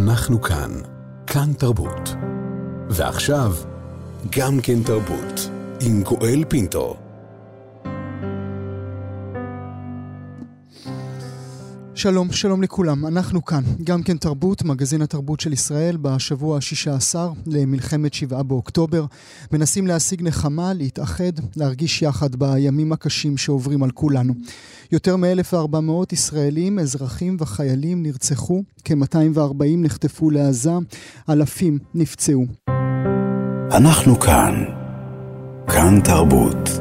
אנחנו כאן. כאן תרבות. ועכשיו, גם כן תרבות. עם גואל פינטו. שלום, שלום לכולם. אנחנו כאן, גם כן תרבות, מגזין התרבות של ישראל, בשבוע ה-16 למלחמת שבעה באוקטובר. מנסים להשיג נחמה, להתאחד, להרגיש יחד בימים הקשים שעוברים על כולנו. יותר מ-1,400 ישראלים, אזרחים וחיילים נרצחו, כ-240 נחטפו לעזה, אלפים נפצעו. אנחנו כאן. כאן תרבות.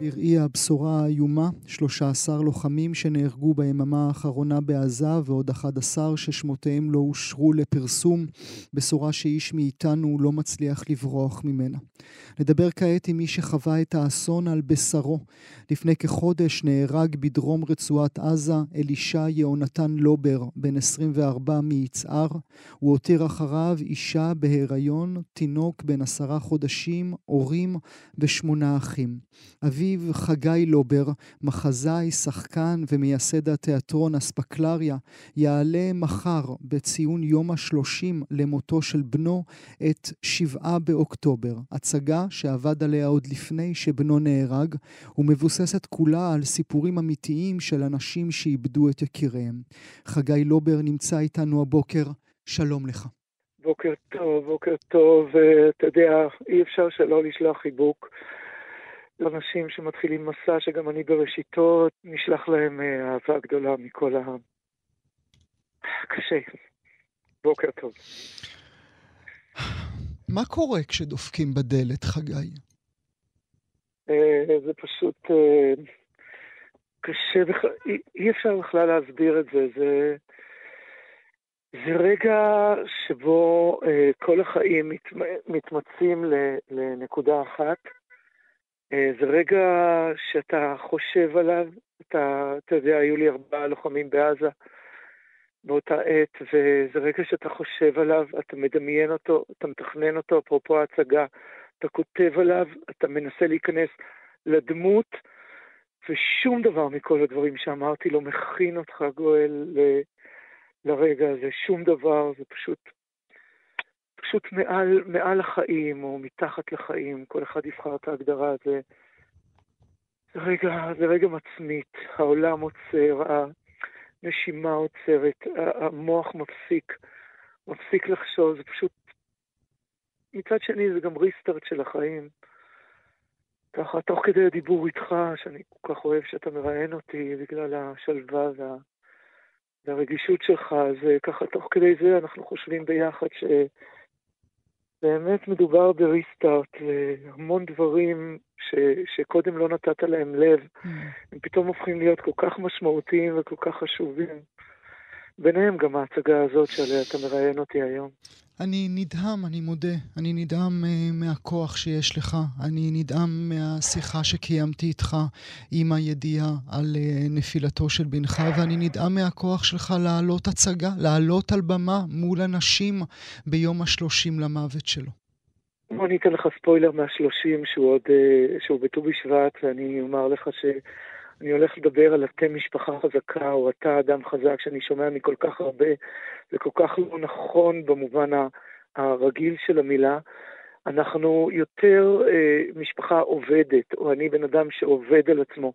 בראי הבשורה האיומה, 13 לוחמים שנהרגו ביממה האחרונה בעזה ועוד 11 ששמותיהם לא אושרו לפרסום, בשורה שאיש מאיתנו לא מצליח לברוח ממנה. נדבר כעת עם מי שחווה את האסון על בשרו. לפני כחודש נהרג בדרום רצועת עזה אלישע יהונתן לובר, בן 24 מיצהר. הוא הותיר אחריו אישה בהיריון, תינוק בן עשרה חודשים, הורים ושמונה אחים. אביו חגי לובר, מחזאי, שחקן ומייסד התיאטרון אספקלריה, יעלה מחר בציון יום השלושים למותו של בנו את שבעה באוקטובר. הצגה שעבד עליה עוד לפני שבנו נהרג, ומבוססת כולה על סיפורים אמיתיים של אנשים שאיבדו את יקיריהם. חגי לובר נמצא איתנו הבוקר, שלום לך. בוקר טוב, בוקר טוב. אתה יודע, אי אפשר שלא לשלוח חיבוק לאנשים שמתחילים מסע, שגם אני בראשיתו, נשלח להם אה, אהבה גדולה מכל ה... קשה. בוקר טוב. מה קורה כשדופקים בדלת, חגי? אה, זה פשוט אה, קשה, אי אפשר בכלל להסביר את זה. זה, זה רגע שבו כל החיים מתמצים לנקודה אחת. זה רגע שאתה חושב עליו, אתה, אתה יודע, היו לי ארבעה לוחמים בעזה באותה עת, וזה רגע שאתה חושב עליו, אתה מדמיין אותו, אתה מתכנן אותו, אפרופו ההצגה, אתה כותב עליו, אתה מנסה להיכנס לדמות, ושום דבר מכל הדברים שאמרתי לא מכין אותך, גואל, ל... לרגע הזה, שום דבר, זה פשוט פשוט מעל, מעל החיים או מתחת לחיים, כל אחד יבחר את ההגדרה, זה, זה, רגע, זה רגע מצמית, העולם עוצר, הנשימה עוצרת, המוח מפסיק, מפסיק לחשוב, זה פשוט... מצד שני זה גם ריסטארט של החיים. ככה, תוך כדי הדיבור איתך, שאני כל כך אוהב שאתה מראיין אותי בגלל השלווה וה... והרגישות שלך, אז ככה, תוך כדי זה אנחנו חושבים ביחד ש... באמת מדובר בריסטארט, והמון דברים ש, שקודם לא נתת להם לב, mm. הם פתאום הופכים להיות כל כך משמעותיים וכל כך חשובים. ביניהם גם ההצגה הזאת שעליה אתה מראיין אותי היום. אני נדהם, אני מודה. אני נדהם uh, מהכוח שיש לך. אני נדהם מהשיחה שקיימתי איתך עם הידיעה על uh, נפילתו של בנך, ואני נדהם מהכוח שלך להעלות הצגה, לעלות על במה מול אנשים ביום השלושים למוות שלו. אני אתן לך ספוילר מהשלושים שהוא עוד, uh, שהוא בט"ו בשבט, ואני אומר לך ש... אני הולך לדבר על אתם משפחה חזקה, או אתה אדם חזק, שאני שומע מכל כך הרבה, זה כל כך לא נכון במובן הרגיל של המילה. אנחנו יותר אה, משפחה עובדת, או אני בן אדם שעובד על עצמו.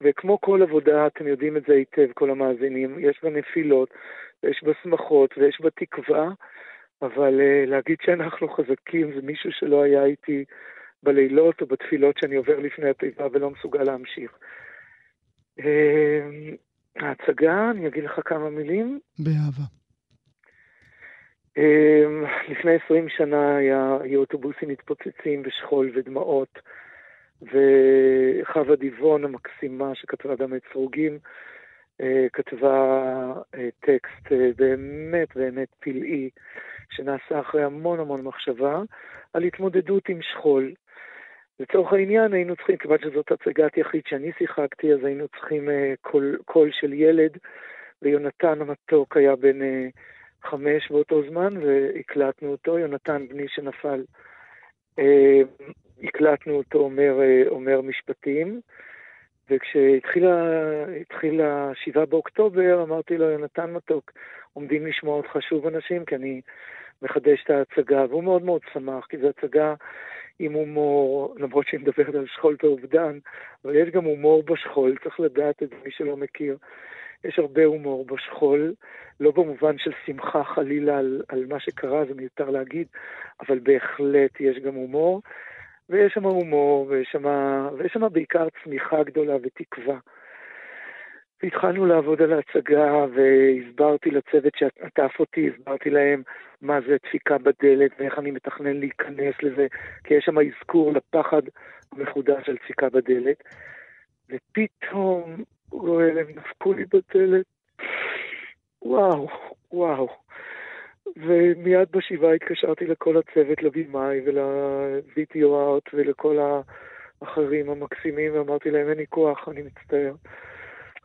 וכמו כל עבודה, אתם יודעים את זה היטב, כל המאזינים, יש בה נפילות, ויש בה שמחות, ויש בה תקווה, אבל אה, להגיד שאנחנו חזקים זה מישהו שלא היה איתי בלילות או בתפילות שאני עובר לפני התיבה ולא מסוגל להמשיך. אמ, ההצגה, אני אגיד לך כמה מילים. באהבה. אמ, לפני עשרים שנה היה, היו אוטובוסים מתפוצצים בשכול ודמעות, וחווה דיבון המקסימה שכתבה גם את סרוגים, אה, כתבה אה, טקסט אה, באמת באמת פלאי, שנעשה אחרי המון המון מחשבה, על התמודדות עם שכול. לצורך העניין היינו צריכים, כיוון שזאת הצגת יחיד שאני שיחקתי, אז היינו צריכים uh, קול, קול של ילד, ויונתן המתוק היה בן uh, חמש באותו זמן, והקלטנו אותו, יונתן בני שנפל, uh, הקלטנו אותו אומר, uh, אומר משפטים, וכשהתחיל השבעה באוקטובר, אמרתי לו, יונתן מתוק, עומדים לשמוע אותך שוב אנשים, כי אני מחדש את ההצגה, והוא מאוד מאוד שמח, כי זו הצגה עם הומור, למרות שהיא מדברת על שכול ואובדן, אבל יש גם הומור בשכול, צריך לדעת את זה, מי שלא מכיר. יש הרבה הומור בשכול, לא במובן של שמחה חלילה על, על מה שקרה, זה מיותר להגיד, אבל בהחלט יש גם הומור, ויש שם הומור, ויש שם, בעיקר צמיחה גדולה ותקווה. והתחלנו לעבוד על ההצגה, והסברתי לצוות שעטף אותי, הסברתי להם מה זה דפיקה בדלת ואיך אני מתכנן להיכנס לזה, כי יש שם אזכור לפחד המחודש של דפיקה בדלת. ופתאום, רואל, הם דפקו לי בדלת. וואו, וואו. ומיד בשבעה התקשרתי לכל הצוות, לבימאי ארט ולכל האחרים המקסימים, ואמרתי להם, אין לי כוח, אני מצטער.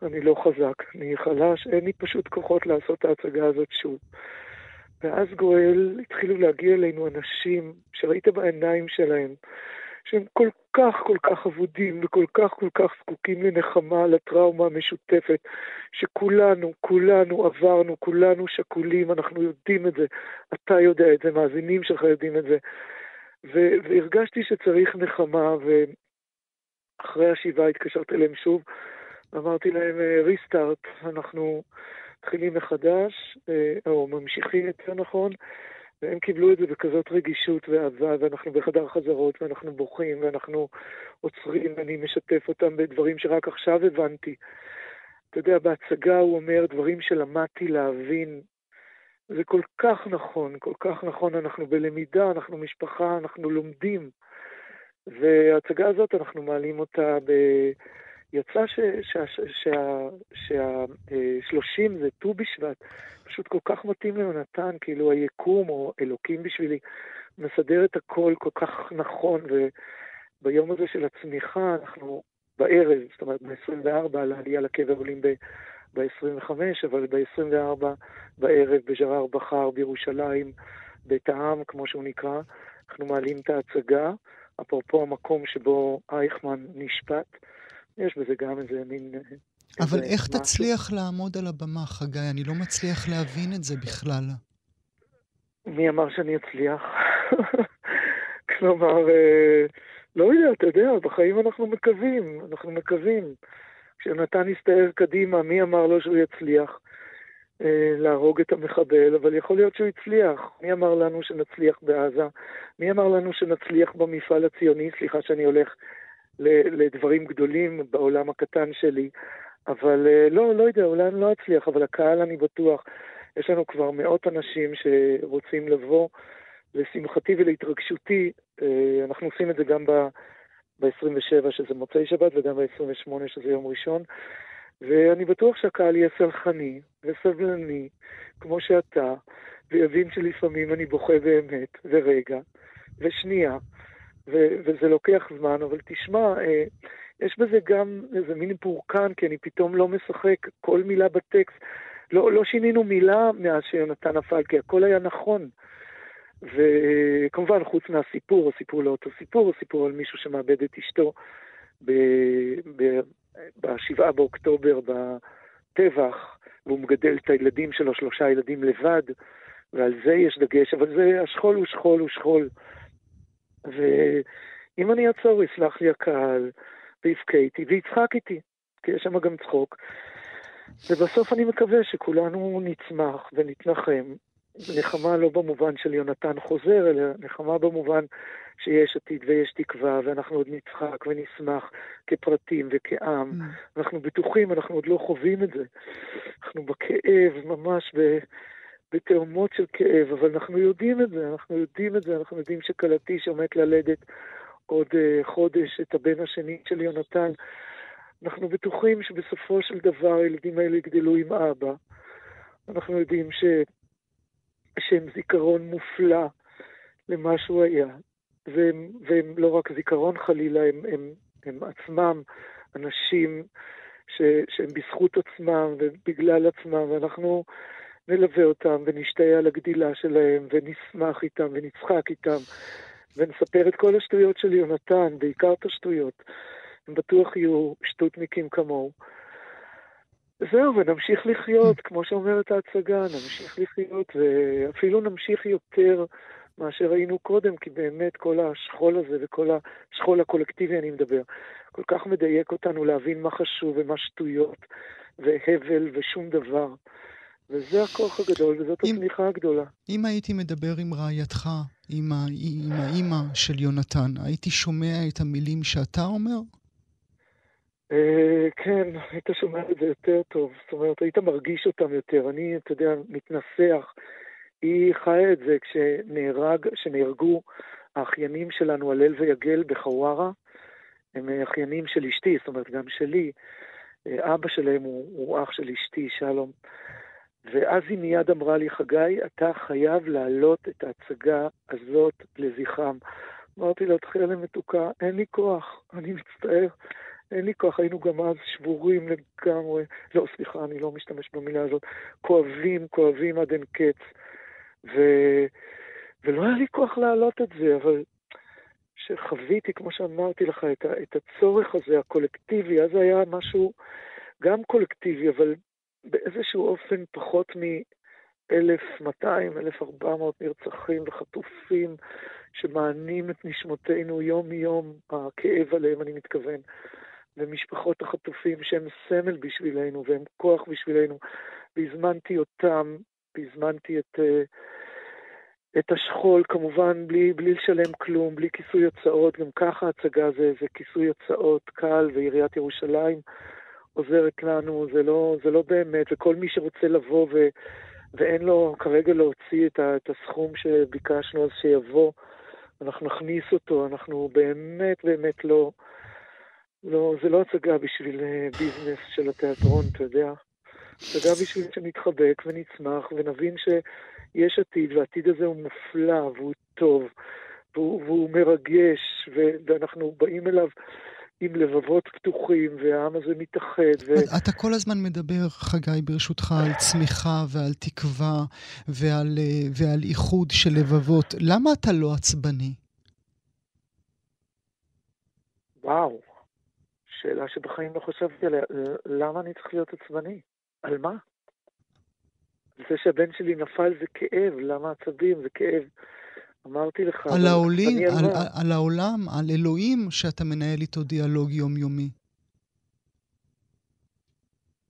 אני לא חזק, אני חלש, אין לי פשוט כוחות לעשות את ההצגה הזאת שוב. ואז גואל, התחילו להגיע אלינו אנשים שראית בעיניים שלהם, שהם כל כך כל כך אבודים וכל כך כל כך זקוקים לנחמה על הטראומה המשותפת, שכולנו, כולנו עברנו, כולנו שקולים, אנחנו יודעים את זה, אתה יודע את זה, מאזינים שלך יודעים את זה. ו- והרגשתי שצריך נחמה, ואחרי השבעה התקשרתי אליהם שוב, אמרתי להם, ריסטארט, אנחנו מתחילים מחדש, אה, או ממשיכים יותר נכון, והם קיבלו את זה בכזאת רגישות ואהבה, ואנחנו בחדר חזרות, ואנחנו בוכים, ואנחנו עוצרים, ואני משתף אותם בדברים שרק עכשיו הבנתי. אתה יודע, בהצגה הוא אומר דברים שלמדתי להבין. זה כל כך נכון, כל כך נכון, אנחנו בלמידה, אנחנו משפחה, אנחנו לומדים. וההצגה הזאת, אנחנו מעלים אותה ב... יצא שה-30 זה ט"ו בשבט, פשוט כל כך מתאים ליונתן, כאילו היקום או אלוקים בשבילי מסדר את הכל כל כך נכון, וביום הזה של הצמיחה אנחנו בערב, זאת אומרת ב-24 על העלייה לקבר עולים ב-25, אבל ב-24 בערב בג'רר בחר בירושלים, בית העם, כמו שהוא נקרא, אנחנו מעלים את ההצגה, אפרופו המקום שבו אייכמן נשפט. יש בזה גם איזה מין... אה, אבל איזה איך משהו. תצליח לעמוד על הבמה, חגי? אני לא מצליח להבין את זה בכלל. מי אמר שאני אצליח? כלומר, אה, לא יודע, אתה יודע, בחיים אנחנו מקווים, אנחנו מקווים. כשנתן הסתער קדימה, מי אמר לו שהוא יצליח אה, להרוג את המחבל? אבל יכול להיות שהוא הצליח. מי אמר לנו שנצליח בעזה? מי אמר לנו שנצליח במפעל הציוני? סליחה שאני הולך לדברים גדולים בעולם הקטן שלי. אבל אה, לא, לא יודע, אולי אני לא אצליח, אבל הקהל אני בטוח. יש לנו כבר מאות אנשים שרוצים לבוא. לשמחתי ולהתרגשותי, אה, אנחנו עושים את זה גם ב-27 שזה מוצאי שבת וגם ב-28 שזה יום ראשון, ואני בטוח שהקהל יהיה סלחני וסבלני, כמו שאתה, ויבין שלפעמים אני בוכה באמת, ורגע, ושנייה, ו- וזה לוקח זמן, אבל תשמע, אה, יש בזה גם איזה מין פורקן, כי אני פתאום לא משחק כל מילה בטקסט. לא, לא שינינו מילה מאז שיונתן נפל, כי הכל היה נכון. וכמובן, חוץ מהסיפור, הסיפור לא אותו סיפור, הסיפור על מישהו שמאבד את אשתו ב-7 באוקטובר, בטבח, והוא מגדל את הילדים שלו, שלושה ילדים לבד, ועל זה יש דגש, אבל זה, השכול הוא שכול הוא שכול. ואם אני אעצור, יסלח לי הקהל, ויבכה איתי, ויצחק איתי, כי יש שם גם צחוק. ובסוף אני מקווה שכולנו נצמח ונתנחם. נחמה לא במובן של יונתן חוזר, אלא נחמה במובן שיש עתיד ויש תקווה, ואנחנו עוד נצחק ונשמח כפרטים וכעם. Mm. אנחנו בטוחים, אנחנו עוד לא חווים את זה. אנחנו בכאב, ממש ב... בתאומות של כאב, אבל אנחנו יודעים את זה, אנחנו יודעים את זה, אנחנו יודעים שכלתי שעומד ללדת עוד uh, חודש את הבן השני של יונתן, אנחנו בטוחים שבסופו של דבר הילדים האלה יגדלו עם אבא. אנחנו יודעים ש... שהם זיכרון מופלא למה שהוא היה, והם, והם לא רק זיכרון חלילה, הם, הם, הם עצמם אנשים ש, שהם בזכות עצמם ובגלל עצמם, ואנחנו נלווה אותם ונשתהה על הגדילה שלהם ונשמח איתם ונצחק איתם ונספר את כל השטויות של יונתן, בעיקר את השטויות. הם בטוח יהיו שטותניקים כמוהו. זהו, ונמשיך לחיות, כמו שאומרת ההצגה, נמשיך לחיות, ואפילו נמשיך יותר מאשר היינו קודם, כי באמת כל השכול הזה וכל השכול הקולקטיבי, אני מדבר, כל כך מדייק אותנו להבין מה חשוב ומה שטויות, והבל ושום דבר. וזה הכוח הגדול, וזאת אם, התמיכה הגדולה. אם הייתי מדבר עם רעייתך, עם, האימא של יונתן, הייתי שומע את המילים שאתה אומר? אה, כן, היית שומע את זה יותר טוב. זאת אומרת, היית מרגיש אותם יותר. אני, אתה יודע, מתנסח. היא חיה את זה כשנהרג, כשנהרגו האחיינים שלנו, הלל ויגל, בחווארה. הם אחיינים של אשתי, זאת אומרת, גם שלי. אה, אבא שלהם הוא, הוא אח של אשתי, שלום. ואז היא מיד אמרה לי, חגי, אתה חייב להעלות את ההצגה הזאת לזכרם. אמרתי לה, תחילה למתוקה, אין לי כוח, אני מצטער, אין לי כוח, היינו גם אז שבורים לגמרי, לא, סליחה, אני לא משתמש במילה הזאת, כואבים, כואבים עד אין קץ. ו... ולא היה לי כוח להעלות את זה, אבל כשחוויתי, כמו שאמרתי לך, את, ה... את הצורך הזה, הקולקטיבי, אז היה משהו גם קולקטיבי, אבל באיזשהו אופן פחות מ-1,200, 1,400 נרצחים וחטופים שמענים את נשמותינו יום-יום, הכאב עליהם, אני מתכוון, ומשפחות החטופים שהם סמל בשבילנו והם כוח בשבילנו, והזמנתי אותם, והזמנתי את, אה, את השכול, כמובן בלי, בלי לשלם כלום, בלי כיסוי הוצאות, גם ככה הצגה זה, זה כיסוי הוצאות קל, ועיריית ירושלים עוזרת לנו, זה לא, זה לא באמת, וכל מי שרוצה לבוא ו, ואין לו כרגע להוציא את, ה, את הסכום שביקשנו, אז שיבוא, אנחנו נכניס אותו, אנחנו באמת באמת לא, לא, זה לא הצגה בשביל אה, ביזנס של התיאטרון, אתה יודע. הצגה בשביל שנתחבק ונצמח ונבין שיש עתיד, והעתיד הזה הוא מופלא והוא טוב והוא, והוא מרגש, ואנחנו באים אליו עם לבבות פתוחים, והעם הזה מתאחד. ו... אתה כל הזמן מדבר, חגי, ברשותך, על צמיחה ועל תקווה ועל, אה, ועל איחוד של לבבות. למה אתה לא עצבני? וואו, שאלה שבחיים לא חשבתי עליה. למה אני צריך להיות עצבני? על מה? זה שהבן שלי נפל זה כאב, למה עצבים? זה כאב. אמרתי לך. על העולים, על, על, על העולם, על אלוהים, שאתה מנהל איתו דיאלוג יומיומי.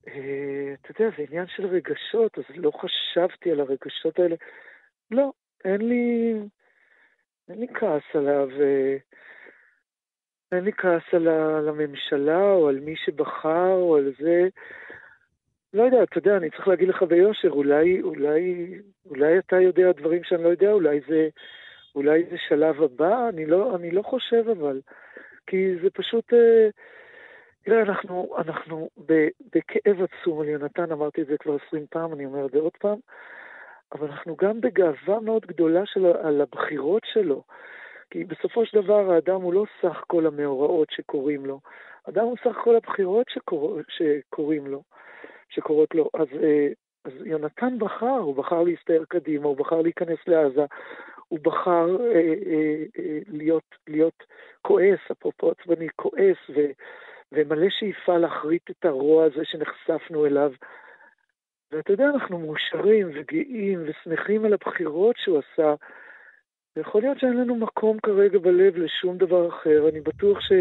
אה, אתה יודע, זה עניין של רגשות, אז לא חשבתי על הרגשות האלה. לא, אין לי, אין לי כעס עליו. אה, אין לי כעס על, הממשלה או על מי שבחר או על זה. לא יודע, אתה יודע, אני צריך להגיד לך ביושר, אולי, אולי, אולי אתה יודע דברים שאני לא יודע, אולי זה, אולי זה שלב הבא, אני לא, אני לא חושב אבל, כי זה פשוט, אה, תראה, אנחנו, אנחנו בכאב עצום על יונתן, אמרתי את זה כבר עשרים פעם, אני אומר את זה עוד פעם, אבל אנחנו גם בגאווה מאוד גדולה של, על הבחירות שלו. כי בסופו של דבר האדם הוא לא סך כל המאורעות שקורים לו, האדם הוא סך כל הבחירות שקור... שקורים לו, שקורות לו. אז, אה, אז יונתן בחר, הוא בחר להסתער קדימה, הוא בחר להיכנס לעזה, הוא בחר אה, אה, אה, להיות, להיות כועס, אפרופו עצבני, כועס ו, ומלא שאיפה להחריט את הרוע הזה שנחשפנו אליו. ואתה יודע, אנחנו מאושרים וגאים ושמחים על הבחירות שהוא עשה, ויכול להיות שאין לנו מקום כרגע בלב לשום דבר אחר. אני בטוח ש...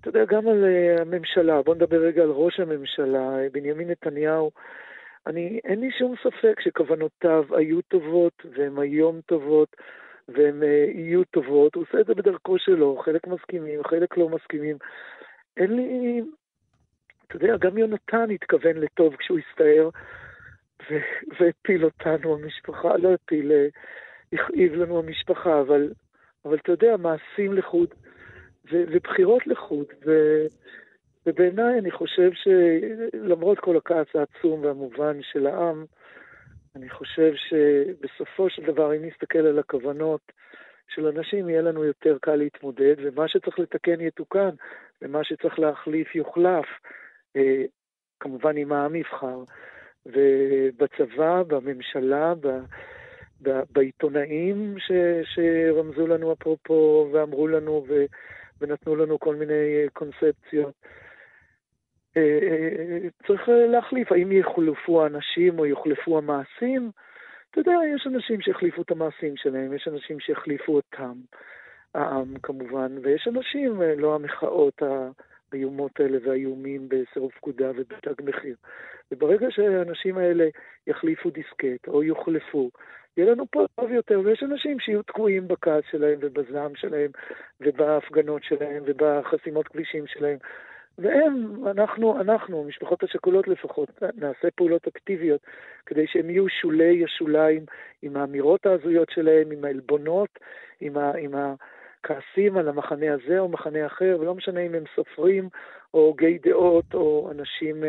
אתה יודע, גם על uh, הממשלה, בוא נדבר רגע על ראש הממשלה, בנימין נתניהו. אני, אין לי שום ספק שכוונותיו היו טובות, והן היום טובות, והן uh, יהיו טובות. הוא עושה את זה בדרכו שלו, חלק מסכימים, חלק לא מסכימים. אין לי... אתה יודע, גם יונתן התכוון לטוב כשהוא הסתער, והפיל אותנו, המשפחה, לא הפיל, uh, הכאיב לנו המשפחה, אבל, אבל אתה יודע, מעשים לחוד ו, ובחירות לחוד. ו, ובעיניי אני חושב שלמרות כל הכעס העצום והמובן של העם, אני חושב שבסופו של דבר, אם נסתכל על הכוונות של אנשים, יהיה לנו יותר קל להתמודד, ומה שצריך לתקן יתוקן, ומה שצריך להחליף יוחלף. אה, כמובן אם העם יבחר. ובצבא, בממשלה, בעיתונאים ש, שרמזו לנו אפרופו ואמרו לנו, ו, ונתנו לנו כל מיני קונספציות. צריך להחליף, האם יחלפו האנשים או יוחלפו המעשים? אתה יודע, יש אנשים שהחליפו את המעשים שלהם, יש אנשים שהחליפו אותם, העם כמובן, ויש אנשים, לא המחאות האיומות האלה והאיומים בסירוב פקודה ובתג מחיר. וברגע שהאנשים האלה יחליפו דיסקט או יוחלפו, יהיה לנו פה טוב יותר, ויש אנשים שיהיו תקועים בכעס שלהם ובזעם שלהם ובהפגנות שלהם ובחסימות כבישים שלהם. והם, אנחנו, אנחנו, המשפחות השכולות לפחות, נעשה פעולות אקטיביות כדי שהם יהיו שולי השוליים עם האמירות ההזויות שלהם, עם העלבונות, עם, ה, עם הכעסים על המחנה הזה או מחנה אחר, ולא משנה אם הם סופרים או הוגי דעות או אנשים uh,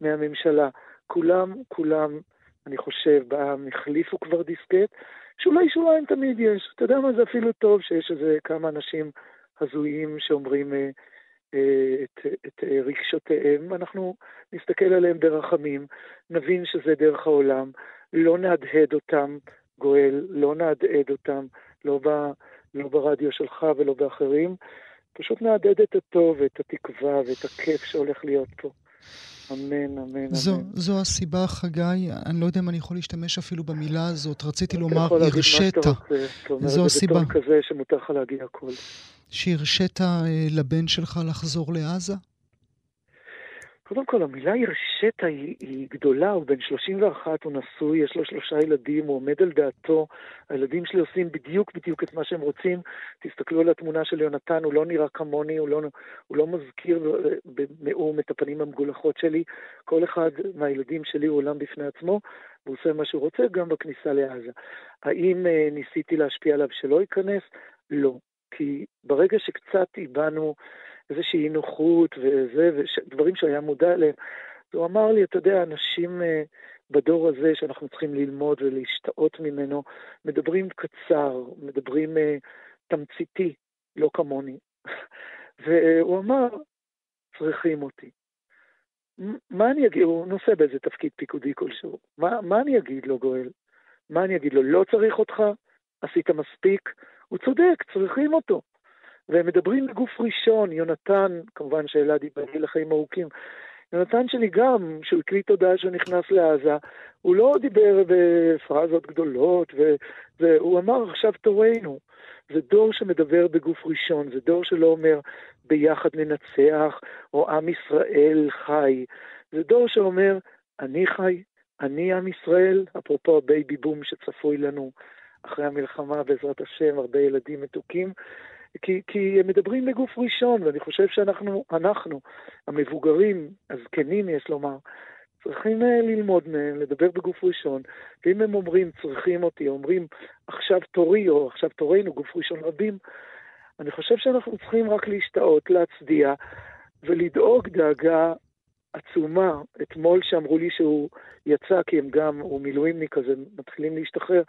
מהממשלה. כולם, כולם, אני חושב, בעם החליפו כבר דיסקט, שאולי שוליים תמיד יש. אתה יודע מה, זה אפילו טוב שיש איזה כמה אנשים הזויים שאומרים... Uh, את, את רגשותיהם, אנחנו נסתכל עליהם ברחמים, נבין שזה דרך העולם, לא נהדהד אותם, גואל, לא נהדהד אותם, לא, ב, לא ברדיו שלך ולא באחרים, פשוט נהדהד את הטוב ואת התקווה ואת הכיף שהולך להיות פה. אמן, אמן, זו, אמן. זו הסיבה, חגי, אני לא יודע אם אני יכול להשתמש אפילו במילה הזאת, רציתי לומר, הרשית. זו הסיבה. אתה כזה שמותר לך להגיד הכל. שהרשית אה, לבן שלך לחזור לעזה? קודם כל, המילה הרשית היא, היא גדולה, הוא בן 31, הוא נשוי, יש לו שלושה ילדים, הוא עומד על דעתו, הילדים שלי עושים בדיוק בדיוק את מה שהם רוצים. תסתכלו על התמונה של יונתן, הוא לא נראה כמוני, הוא לא, הוא לא מזכיר במאום את הפנים המגולחות שלי. כל אחד מהילדים שלי הוא עולם בפני עצמו, והוא עושה מה שהוא רוצה גם בכניסה לעזה. האם אה, ניסיתי להשפיע עליו שלא ייכנס? לא. כי ברגע שקצת איבדנו איזושהי נוחות וזה, ודברים שהיה מודע אליהם, הוא אמר לי, אתה יודע, אנשים uh, בדור הזה שאנחנו צריכים ללמוד ולהשתאות ממנו, מדברים קצר, מדברים uh, תמציתי, לא כמוני. והוא אמר, צריכים אותי. מה אני אגיד, הוא נושא באיזה תפקיד פיקודי כלשהו. מה, מה אני אגיד לו, גואל? מה אני אגיד לו, לא צריך אותך? עשית מספיק? הוא צודק, צריכים אותו. והם מדברים בגוף ראשון, יונתן, כמובן שאלעד ייבנה לחיים ארוכים, יונתן שלי גם, שהוא הקליט הודעה שהוא נכנס לעזה, הוא לא דיבר בפרזות גדולות, והוא אמר עכשיו תורנו. זה דור שמדבר בגוף ראשון, זה דור שלא אומר ביחד ננצח, או עם ישראל חי. זה דור שאומר, אני חי, אני עם ישראל, אפרופו הבייבי בום שצפוי לנו אחרי המלחמה, בעזרת השם, הרבה ילדים מתוקים, כי, כי הם מדברים בגוף ראשון, ואני חושב שאנחנו, אנחנו, המבוגרים, הזקנים יש לומר, צריכים uh, ללמוד מהם, לדבר בגוף ראשון, ואם הם אומרים, צריכים אותי, אומרים, עכשיו תורי, או עכשיו תורנו, גוף ראשון רבים, אני חושב שאנחנו צריכים רק להשתאות, להצדיע, ולדאוג דאגה עצומה. אתמול שאמרו לי שהוא יצא, כי הם גם, הוא מילואימניק, אז הם מתחילים להשתחרר,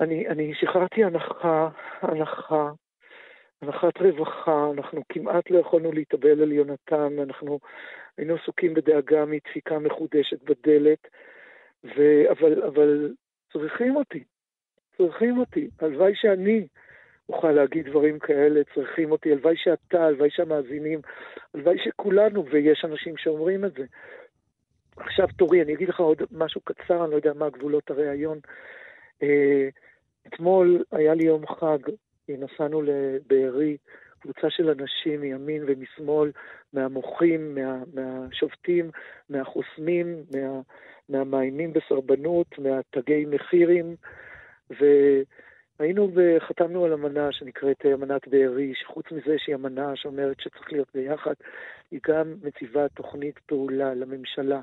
אני, אני שחררתי הנחה, הנחה, הנחת רווחה, אנחנו כמעט לא יכולנו להתאבל על יונתן, אנחנו היינו עסוקים בדאגה מדפיקה מחודשת בדלת, ו, אבל, אבל צריכים אותי, צריכים אותי. הלוואי שאני אוכל להגיד דברים כאלה, צריכים אותי, הלוואי שאתה, הלוואי שהמאזינים, הלוואי שכולנו, ויש אנשים שאומרים את זה. עכשיו תורי, אני אגיד לך עוד משהו קצר, אני לא יודע מה גבולות הראיון. אה, אתמול היה לי יום חג, נסענו לבארי, קבוצה של אנשים מימין ומשמאל, מהמוחים, מה, מהשופטים, מהחוסמים, מה, מהמאיימים בסרבנות, מהתגי מחירים, ו... היינו וחתמנו על אמנה שנקראת אמנת בארי, שחוץ מזה שהיא אמנה שאומרת שצריך להיות ביחד, היא גם מציבה תוכנית פעולה לממשלה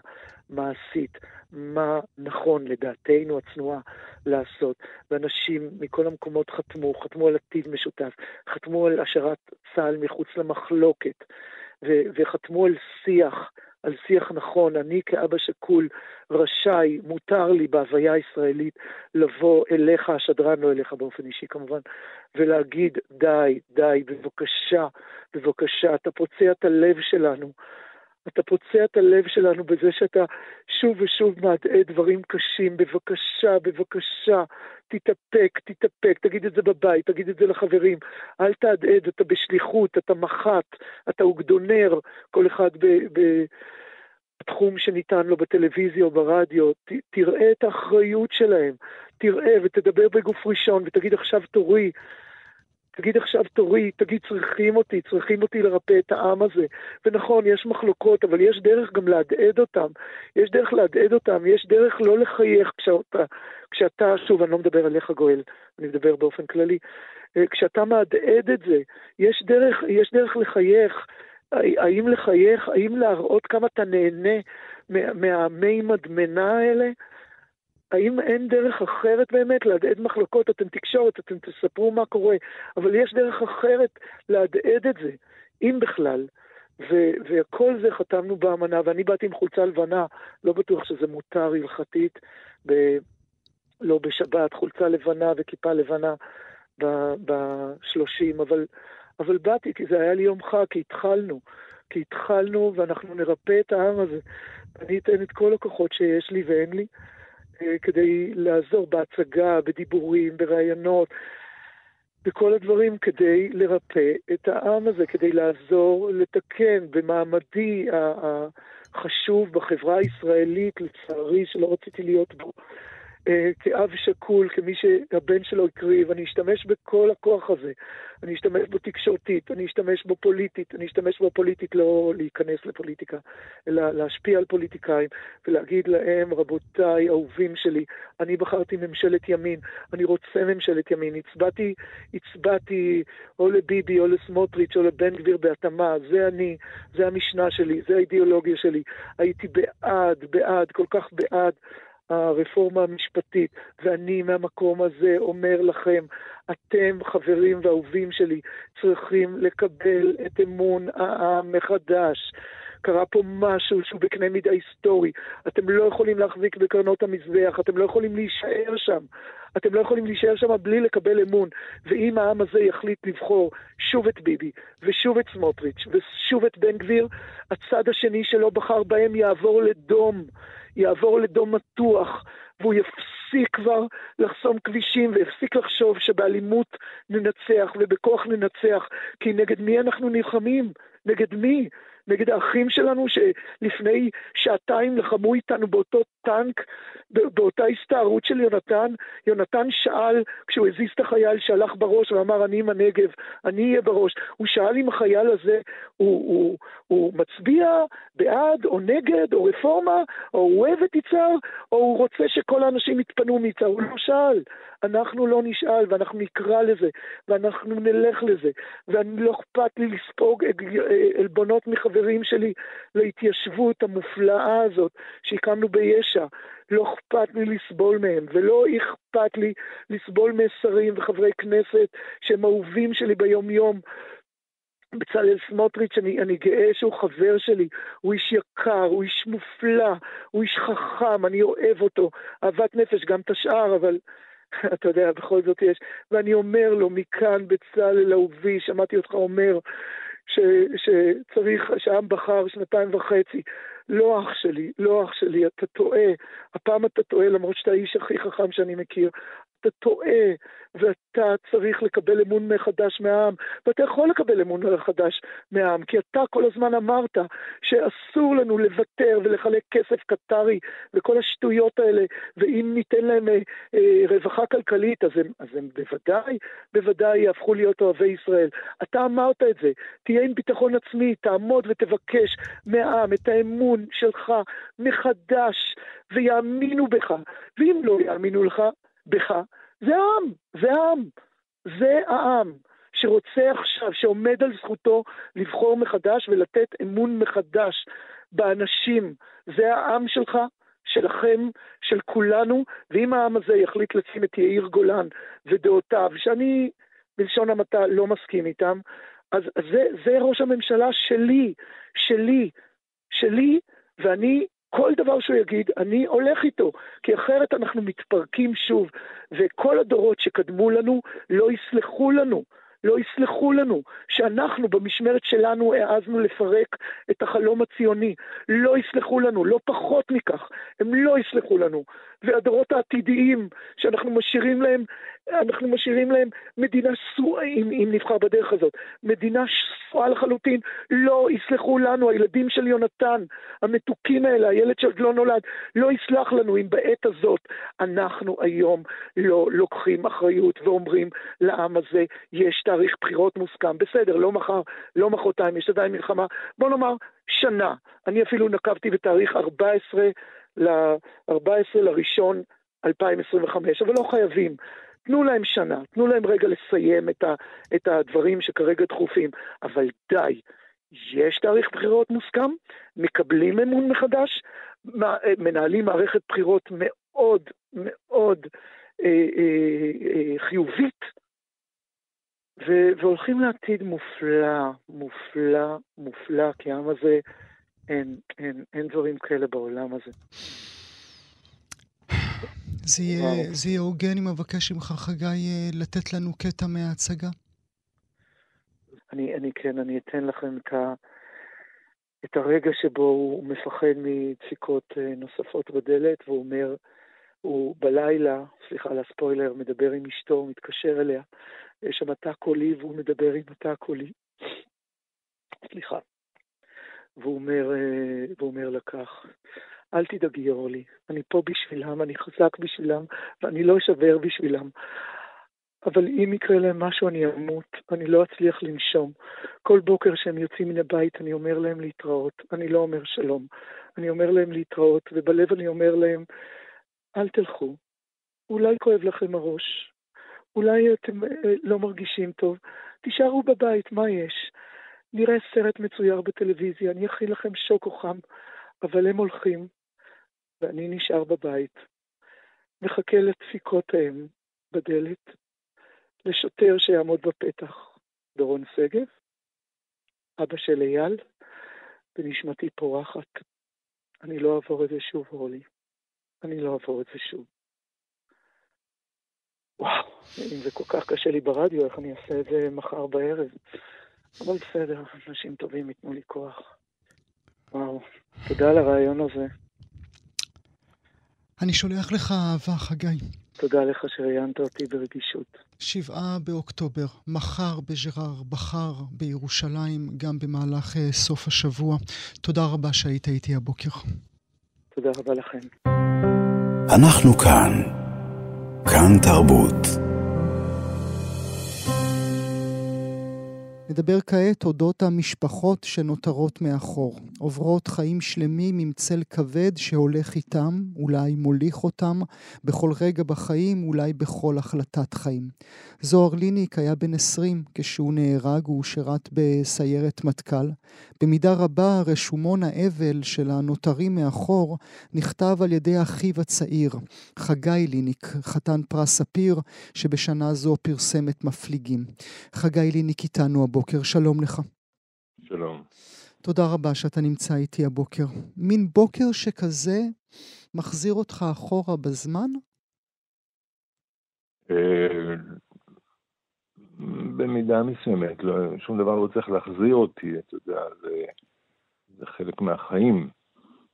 מעשית, מה נכון לדעתנו הצנועה לעשות. ואנשים מכל המקומות חתמו, חתמו על עתיד משותף, חתמו על השארת צה"ל מחוץ למחלוקת, וחתמו על שיח. על שיח נכון, אני כאבא שכול רשאי, מותר לי בהוויה הישראלית לבוא אליך, השדרן לא אליך באופן אישי כמובן, ולהגיד די, די, בבקשה, בבקשה, אתה פוצע את הלב שלנו. אתה פוצע את הלב שלנו בזה שאתה שוב ושוב מהדהד דברים קשים. בבקשה, בבקשה, תתאפק, תתאפק, תגיד את זה בבית, תגיד את זה לחברים. אל תהדהד, אתה בשליחות, אתה מח"ט, אתה אוגדונר, כל אחד בתחום שניתן לו בטלוויזיה או ברדיו, ת, תראה את האחריות שלהם, תראה ותדבר בגוף ראשון ותגיד עכשיו תורי, תגיד עכשיו תורי, תגיד צריכים אותי, צריכים אותי לרפא את העם הזה. ונכון, יש מחלוקות, אבל יש דרך גם להדהד אותם. יש דרך להדהד אותם, יש דרך לא לחייך כשאתה, כשאתה, שוב, אני לא מדבר עליך גואל, אני מדבר באופן כללי. אה, כשאתה מהדהד את זה, יש דרך, יש דרך לחייך. האם לחייך, האם להראות כמה אתה נהנה מהמי מדמנה האלה? האם אין דרך אחרת באמת להדהד מחלוקות? אתם תקשורת, אתם תספרו מה קורה, אבל יש דרך אחרת להדהד את זה, אם בכלל. ו- וכל זה חתמנו באמנה, ואני באתי עם חולצה לבנה, לא בטוח שזה מותר הלכתית, ב- לא בשבת, חולצה לבנה וכיפה לבנה ב-30, אבל, אבל באתי כי זה היה לי יום חג, כי התחלנו. כי התחלנו ואנחנו נרפא את העם הזה. אני אתן את כל הכוחות שיש לי ואין לי. אה, כדי לעזור בהצגה, בדיבורים, בראיונות, בכל הדברים כדי לרפא את העם הזה, כדי לעזור, לתקן במעמדי החשוב בחברה הישראלית, לצערי, שלא רציתי להיות בו. אה, כאב שכול, כמי שהבן שלו הקריב, אני אשתמש בכל הכוח הזה. אני אשתמש בו תקשורתית, אני אשתמש בו פוליטית, אני אשתמש בו פוליטית לא להיכנס לפוליטיקה, אלא להשפיע על פוליטיקאים ולהגיד להם, רבותיי, אהובים שלי, אני בחרתי ממשלת ימין, אני רוצה ממשלת ימין, הצבעתי, הצבעתי או לביבי או לסמוטריץ' או לבן גביר בהתאמה, זה אני, זה המשנה שלי, זה האידיאולוגיה שלי. הייתי בעד, בעד, כל כך בעד. הרפורמה המשפטית, ואני מהמקום הזה אומר לכם, אתם, חברים ואהובים שלי, צריכים לקבל את אמון העם מחדש. קרה פה משהו שהוא בקנה מידה היסטורי. אתם לא יכולים להחזיק בקרנות המזבח, אתם לא יכולים להישאר שם. אתם לא יכולים להישאר שם בלי לקבל אמון. ואם העם הזה יחליט לבחור שוב את ביבי, ושוב את סמוטריץ', ושוב את בן גביר, הצד השני שלא בחר בהם יעבור לדום. יעבור לדום מתוח, והוא יפסיק כבר לחסום כבישים ויפסיק לחשוב שבאלימות ננצח ובכוח ננצח, כי נגד מי אנחנו נלחמים? נגד מי? נגד האחים שלנו שלפני שעתיים לחמו איתנו באותו טנק, באותה הסתערות של יונתן. יונתן שאל, כשהוא הזיז את החייל שהלך בראש ואמר, אני עם הנגב, אני אהיה בראש, הוא שאל אם החייל הזה הוא, הוא, הוא מצביע בעד או נגד או רפורמה, או הוא אוהב את יצהר, או הוא רוצה שכל האנשים יתפנו מיצהר. הוא לא שאל. אנחנו לא נשאל ואנחנו נקרא לזה ואנחנו נלך לזה ולא אכפת לי לספוג עלבונות מחברים שלי להתיישבות המופלאה הזאת שהקמנו ביש"ע. לא אכפת לי לסבול מהם ולא אכפת לי לסבול משרים וחברי כנסת שהם אהובים שלי ביום-יום. בצלאל סמוטריץ', אני, אני גאה שהוא חבר שלי, הוא איש יקר, הוא איש מופלא, הוא איש חכם, אני אוהב אותו, אהבת נפש, גם את השאר, אבל אתה יודע, בכל זאת יש. ואני אומר לו מכאן, בצלאל אהובי, שמעתי אותך אומר ש, שצריך, שהעם בחר שנתיים וחצי. לא אח שלי, לא אח שלי, אתה טועה. הפעם אתה טועה, למרות שאתה האיש הכי חכם שאני מכיר. אתה טועה, ואתה צריך לקבל אמון מחדש מהעם, ואתה יכול לקבל אמון מחדש מהעם, כי אתה כל הזמן אמרת שאסור לנו לוותר ולחלק כסף קטרי וכל השטויות האלה, ואם ניתן להם אה, אה, רווחה כלכלית, אז הם, אז הם בוודאי, בוודאי יהפכו להיות אוהבי ישראל. אתה אמרת את זה, תהיה עם ביטחון עצמי, תעמוד ותבקש מהעם את האמון שלך מחדש, ויאמינו בך, ואם לא יאמינו לך, בך, זה העם, זה העם, זה העם שרוצה עכשיו, שעומד על זכותו לבחור מחדש ולתת אמון מחדש באנשים. זה העם שלך, שלכם, של כולנו, ואם העם הזה יחליט לשים את יאיר גולן ודעותיו, שאני בלשון המעטה לא מסכים איתם, אז זה, זה ראש הממשלה שלי, שלי, שלי, ואני כל דבר שהוא יגיד, אני הולך איתו, כי אחרת אנחנו מתפרקים שוב, וכל הדורות שקדמו לנו לא יסלחו לנו, לא יסלחו לנו שאנחנו במשמרת שלנו העזנו לפרק את החלום הציוני. לא יסלחו לנו, לא פחות מכך, הם לא יסלחו לנו. והדורות העתידיים שאנחנו משאירים להם, אנחנו משאירים להם מדינה שרועה, אם, אם נבחר בדרך הזאת, מדינה שרועה לחלוטין, לא יסלחו לנו, הילדים של יונתן, המתוקים האלה, הילד שעוד לא נולד, לא יסלח לנו אם בעת הזאת אנחנו היום לא לוקחים אחריות ואומרים לעם הזה, יש תאריך בחירות מוסכם, בסדר, לא מחר, לא מחרתיים, יש עדיין מלחמה, בוא נאמר שנה. אני אפילו נקבתי בתאריך 14 ל-14 לראשון 2025, אבל לא חייבים. תנו להם שנה, תנו להם רגע לסיים את, ה, את הדברים שכרגע דחופים, אבל די, יש תאריך בחירות מוסכם, מקבלים אמון מחדש, מנהלים מערכת בחירות מאוד מאוד אה, אה, אה, חיובית, ו- והולכים לעתיד מופלא, מופלא, מופלא, כי העם הזה, אין, אין, אין דברים כאלה בעולם הזה. זה יהיה, זה יהיה הוגן אם אבקש ממך, חגי, אה, לתת לנו קטע מההצגה? אני, אני כן, אני אתן לכם את, ה, את הרגע שבו הוא מפחד מדפיקות אה, נוספות בדלת, והוא אומר, הוא בלילה, סליחה על הספוילר, מדבר עם אשתו, מתקשר אליה, יש שם תא קולי והוא מדבר עם התא הקולי. סליחה. והוא אומר, אה, והוא אומר לה כך, אל תדאגי אורלי, אני פה בשבילם, אני חזק בשבילם, ואני לא אשבר בשבילם. אבל אם יקרה להם משהו אני אמות, אני לא אצליח לנשום. כל בוקר שהם יוצאים מן הבית אני אומר להם להתראות, אני לא אומר שלום. אני אומר להם להתראות, ובלב אני אומר להם, אל תלכו, אולי כואב לכם הראש, אולי אתם אה, לא מרגישים טוב, תישארו בבית, מה יש? נראה סרט מצויר בטלוויזיה, אני אכין לכם שוקו חם, אבל הם הולכים, ואני נשאר בבית, מחכה לדפיקותיהם בדלת, לשוטר שיעמוד בפתח, דורון שגב, אבא של אייל, ונשמתי פורחת. אני לא אעבור את זה שוב, אורלי. אני לא אעבור את זה שוב. וואו, אם זה כל כך קשה לי ברדיו, איך אני אעשה את זה מחר בערב? אבל בסדר, אנשים טובים ייתנו לי כוח. וואו, תודה על הרעיון הזה. אני שולח לך אהבה, חגי. תודה לך שראיינת אותי ברגישות. שבעה באוקטובר, מחר בג'רר, בחר בירושלים, גם במהלך uh, סוף השבוע. תודה רבה שהיית איתי הבוקר. תודה רבה לכם. אנחנו כאן. כאן תרבות. נדבר כעת אודות המשפחות שנותרות מאחור, עוברות חיים שלמים עם צל כבד שהולך איתם, אולי מוליך אותם, בכל רגע בחיים, אולי בכל החלטת חיים. זוהר ליניק היה בן 20 כשהוא נהרג, הוא שירת בסיירת מטכ"ל. במידה רבה רשומון האבל של הנותרים מאחור נכתב על ידי אחיו הצעיר, חגי ליניק, חתן פרס ספיר, שבשנה זו פרסם את מפליגים. חגי ליניק איתנו הבוקר, שלום לך. שלום. תודה רבה שאתה נמצא איתי הבוקר. מין בוקר שכזה מחזיר אותך אחורה בזמן? אה, במידה מסוימת, לא, שום דבר לא צריך להחזיר אותי, אתה יודע, זה, זה חלק מהחיים,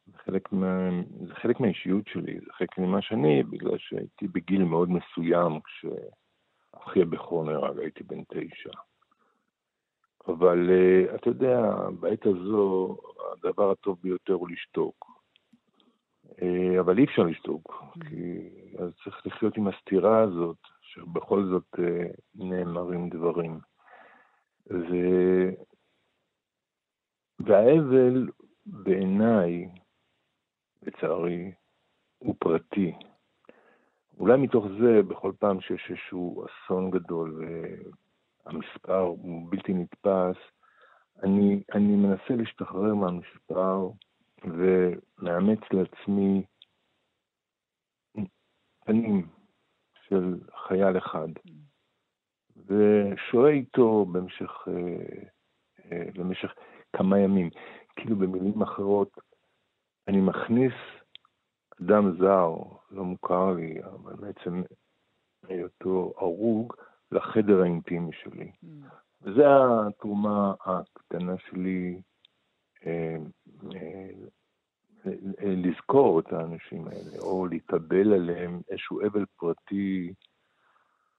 זה חלק, מה, זה חלק מהאישיות שלי, זה חלק ממה שאני, בגלל שהייתי בגיל מאוד מסוים כשאחי הבכור נהרג, הייתי בן תשע. אבל uh, אתה יודע, בעת הזו הדבר הטוב ביותר הוא לשתוק. Uh, אבל אי אפשר לשתוק, כי אז צריך לחיות עם הסתירה הזאת, שבכל זאת uh, נאמרים דברים. ו... והאבל בעיניי, לצערי, הוא פרטי. אולי מתוך זה, בכל פעם שיש איזשהו אסון גדול המספר הוא בלתי נתפס, אני, אני מנסה להשתחרר מהמספר ומאמץ לעצמי פנים של חייל אחד, ושוהה איתו במשך, אה, אה, במשך כמה ימים. כאילו במילים אחרות, אני מכניס אדם זר, לא מוכר לי, אבל בעצם היותו הרוג, לחדר האינטימי שלי. Mm. וזו התרומה הקטנה שלי אה, אה, לזכור את האנשים האלה, או להתאבל עליהם איזשהו אבל פרטי,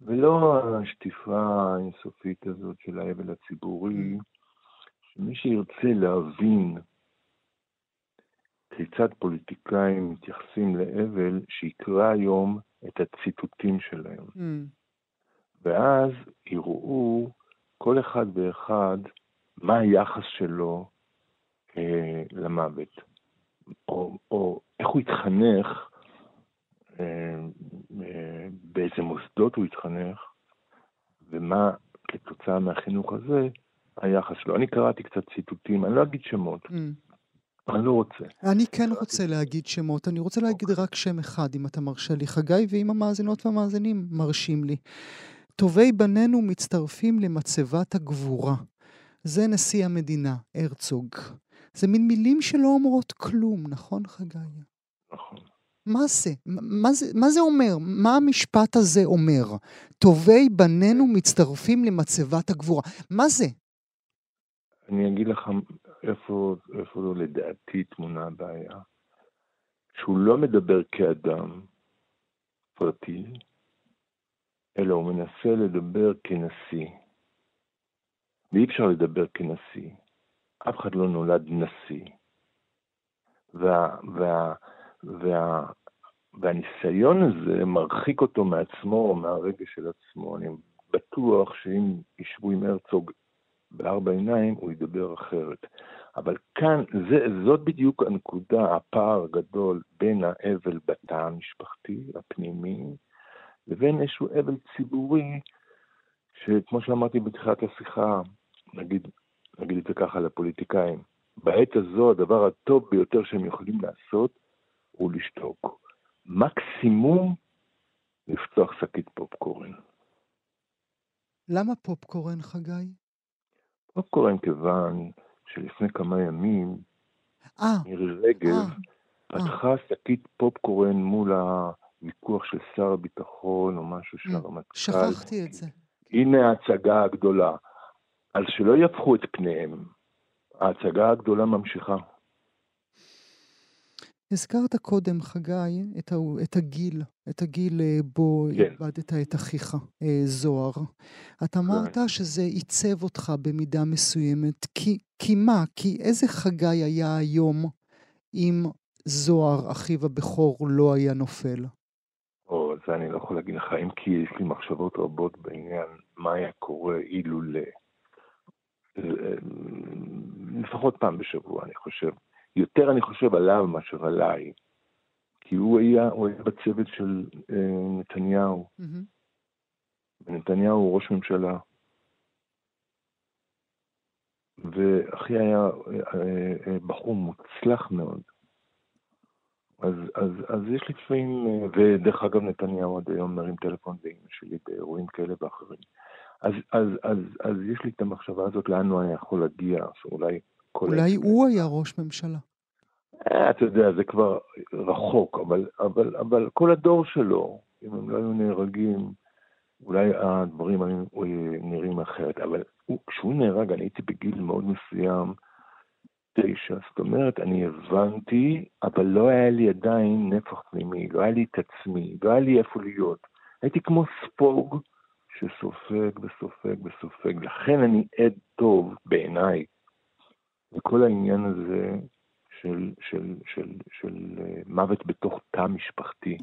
ולא השטיפה האינסופית הזאת של האבל הציבורי, שמי שירצה להבין כיצד פוליטיקאים מתייחסים לאבל, שיקרא היום את הציטוטים שלהם. Mm. ואז יראו כל אחד ואחד מה היחס שלו אה, למוות, או, או איך הוא התחנך, אה, אה, באיזה מוסדות הוא התחנך, ומה כתוצאה מהחינוך הזה היחס שלו. אני קראתי קצת ציטוטים, אני לא אגיד שמות. Mm. אני לא רוצה. אני כן רוצה להגיד שמות, אני רוצה להגיד רק שם אחד, אם אתה מרשה לי, חגי, ואם המאזינות והמאזינים מרשים לי. טובי בנינו מצטרפים למצבת הגבורה. זה נשיא המדינה, הרצוג. זה מין מילים שלא אומרות כלום, נכון, חגי? נכון. מה זה? מה זה, מה זה אומר? מה המשפט הזה אומר? טובי בנינו מצטרפים למצבת הגבורה. מה זה? אני אגיד לך איפה, איפה לדעתי טמונה הבעיה. שהוא לא מדבר כאדם פרטי, אלא הוא מנסה לדבר כנשיא. ואי אפשר לדבר כנשיא. אף אחד לא נולד נשיא. וה, וה, וה, והניסיון הזה מרחיק אותו מעצמו או מהרגש של עצמו. אני בטוח שאם ישבו עם הרצוג בארבע עיניים, הוא ידבר אחרת. אבל כאן, זה, זאת בדיוק הנקודה, הפער הגדול בין האבל בתא המשפחתי, הפנימי, לבין איזשהו אבל ציבורי, שכמו שאמרתי בתחילת השיחה, נגיד, נגיד את זה ככה לפוליטיקאים, בעת הזו הדבר הטוב ביותר שהם יכולים לעשות הוא לשתוק. מקסימום לפתוח שקית פופקורן. למה פופקורן, חגי? פופקורן כיוון שלפני כמה ימים אה, מירי רגב אה, פתחה שקית פופקורן מול הוויכוח של שר הביטחון או משהו של הרמטכ"ל. שכחתי את זה. הנה ההצגה הגדולה. אז שלא יפכו את פניהם. ההצגה הגדולה ממשיכה. הזכרת קודם, חגי, את, ה, את הגיל, את הגיל אה, בו כן. איבדת את אחיך, אה, זוהר. אתה אמרת כן. שזה עיצב אותך במידה מסוימת. כי, כי מה? כי איזה חגי היה היום אם זוהר, אחיו הבכור, לא היה נופל? זה אני לא יכול להגיד לך, אם כי יש לי מחשבות רבות בעניין מה היה קורה אילולא. לפחות פעם בשבוע, אני חושב. יותר אני חושב עליו מאשר עליי, כי הוא היה, הוא היה בצוות של אה, נתניהו. Mm-hmm. ונתניהו הוא ראש ממשלה. ואחי היה אה, אה, בחור מוצלח מאוד. אז, אז, אז יש לפעמים, אה, ודרך אגב נתניהו עד היום מרים טלפון לאמא שלי באירועים כאלה ואחרים. אז, אז, אז, אז יש לי את המחשבה הזאת לאן הוא היה יכול להגיע, שאולי אולי הוא היה ראש ממשלה. אה, אתה יודע, זה כבר רחוק, אבל, אבל, אבל כל הדור שלו, אם הם לא היו נהרגים, אולי הדברים היו נראים אחרת. אבל הוא, כשהוא נהרג, אני הייתי בגיל מאוד מסוים, תשע, זאת אומרת, אני הבנתי, אבל לא היה לי עדיין נפח פנימי, לא היה לי את עצמי, לא היה לי איפה להיות. הייתי כמו ספוג שסופג וסופג וסופג. לכן אני עד טוב בעיניי וכל העניין הזה של, של, של, של אה, מוות בתוך תא משפחתי.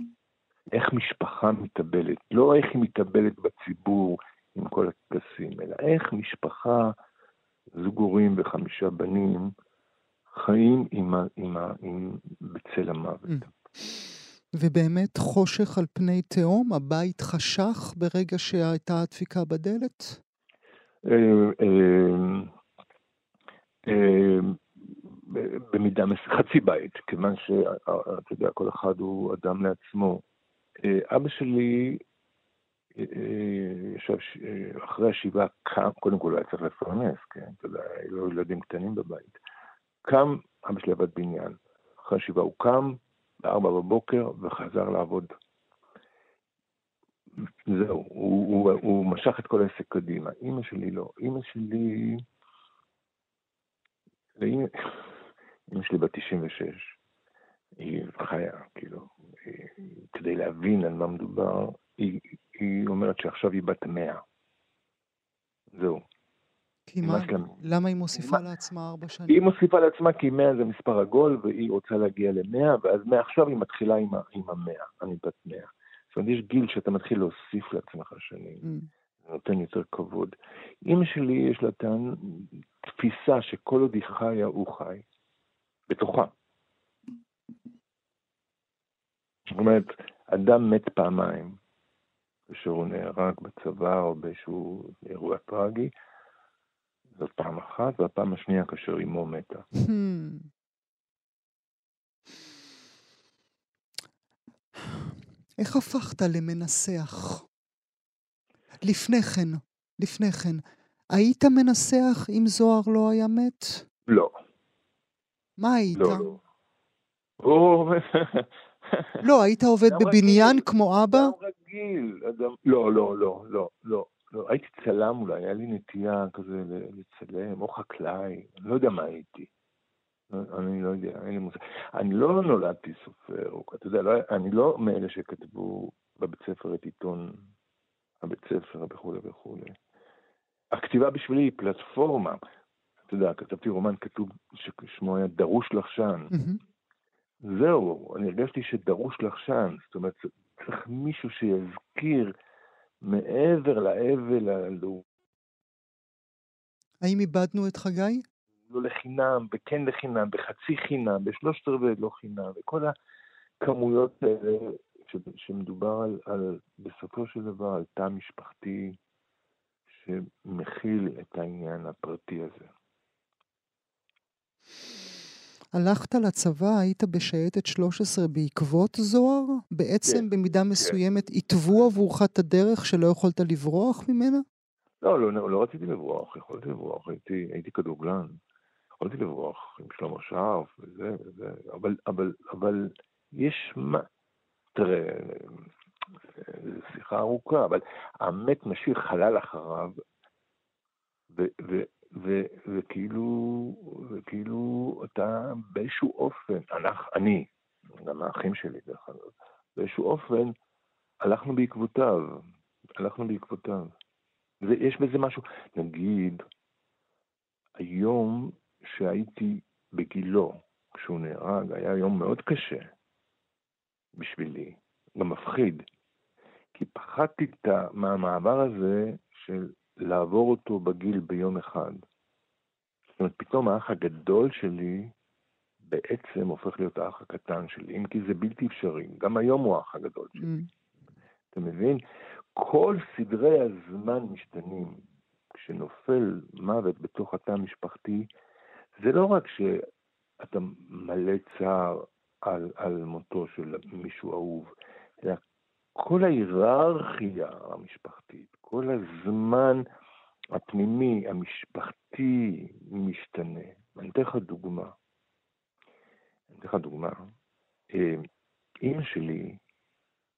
איך משפחה מתאבלת, לא איך היא מתאבלת בציבור עם כל הטקסים, אלא איך משפחה, זוג הורים וחמישה בנים, חיים עם ה, עם ה, עם, בצל המוות. Mm. ובאמת חושך על פני תהום? הבית חשך ברגע שהייתה הדפיקה בדלת? אה, אה, אה, במידה מסוימת, חצי בית, כיוון שאתה יודע, כל אחד הוא אדם לעצמו. אבא שלי ישב אחרי השבעה, קם, קודם כל היה צריך לפרנס, כן, אתה יודע, היו ילדים קטנים בבית. קם, אבא שלי עבד בניין. אחרי השבעה הוא קם, בארבע בבוקר, וחזר לעבוד. זהו, הוא, הוא, הוא משך את כל העסק קדימה. אימא שלי לא. אימא שלי... אימא שלי בת 96, היא חיה, כאילו, כדי להבין על מה מדובר, היא, היא אומרת שעכשיו היא בת 100. זהו. כי מה, שלם... למה היא מוסיפה מה... לעצמה ארבע שנים? היא מוסיפה לעצמה כי 100 זה מספר עגול, והיא רוצה להגיע ל-100, ואז מעכשיו היא מתחילה עם, ה- עם המאה, אני בת 100. זאת אומרת, יש גיל שאתה מתחיל להוסיף לעצמך שנים. Mm. נותן יותר כבוד. אימא שלי יש לה טען, תפיסה שכל עוד היא חיה, הוא חי. בתוכה. זאת אומרת, אדם מת פעמיים, כאשר הוא נהרג בצבא או באיזשהו אירוע טרגי, זאת פעם אחת, והפעם השנייה כאשר אמו מתה. Hmm. איך הפכת למנסח? לפני כן, לפני כן, היית מנסח אם זוהר לא היה מת? לא. מה היית? לא, לא. לא, היית עובד בבניין כמו אבא? אדם רגיל, אדם... לא, לא, לא, לא, לא. לא, הייתי צלם אולי, היה לי נטייה כזה לצלם, או חקלאי, לא יודע מה הייתי. אני לא יודע, אין לי מושג. אני לא נולדתי סופר, אתה יודע, לא, אני לא מאלה שכתבו בבית ספר את עיתון הבית ספר וכולי וכולי. הכתיבה בשבילי היא פלטפורמה. אתה יודע, כתבתי רומן כתוב ששמו היה דרוש לחשן. זהו, אני הרגשתי שדרוש לחשן, זאת אומרת, צריך מישהו שיזכיר מעבר לאבל הלאומי. האם איבדנו את חגי? לא לחינם, וכן לחינם, בחצי חינם, בשלושת רבעי לא חינם, וכל הכמויות האלה ש, שמדובר על, על, בסופו של דבר, על תא משפחתי שמכיל את העניין הפרטי הזה. הלכת לצבא, היית בשייטת 13 בעקבות זוהר? בעצם כן, במידה כן. מסוימת התוו עבורך את הדרך שלא יכולת לברוח ממנה? לא, לא, לא, לא רציתי לברוח, יכולתי לברוח, הייתי, הייתי כדורגלן. יכולתי לברוח עם שלמה שרף וזה וזה, אבל, אבל, אבל יש מה... תראה, זו שיחה ארוכה, אבל המת משאיר חלל אחריו, ו, ו, וכאילו, וכאילו אתה באיזשהו אופן, אנחנו, אני, גם האחים שלי דרך אגב, באיזשהו אופן הלכנו בעקבותיו, הלכנו בעקבותיו. ויש בזה משהו, נגיד, היום שהייתי בגילו, כשהוא נהרג, היה יום מאוד קשה בשבילי, גם מפחיד, כי פחדתי מהמעבר הזה של לעבור אותו בגיל ביום אחד. זאת אומרת, פתאום האח הגדול שלי בעצם הופך להיות האח הקטן שלי, אם כי זה בלתי אפשרי. גם היום הוא האח הגדול שלי. Mm. אתה מבין? כל סדרי הזמן משתנים. כשנופל מוות בתוך התא המשפחתי, זה לא רק שאתה מלא צער על, על מותו של מישהו אהוב, אלא כל ההיררכיה המשפחתית, כל הזמן הפנימי, המשפחתי, משתנה. אני אתן לך דוגמה. אני אתן לך דוגמה. אה, אימא שלי,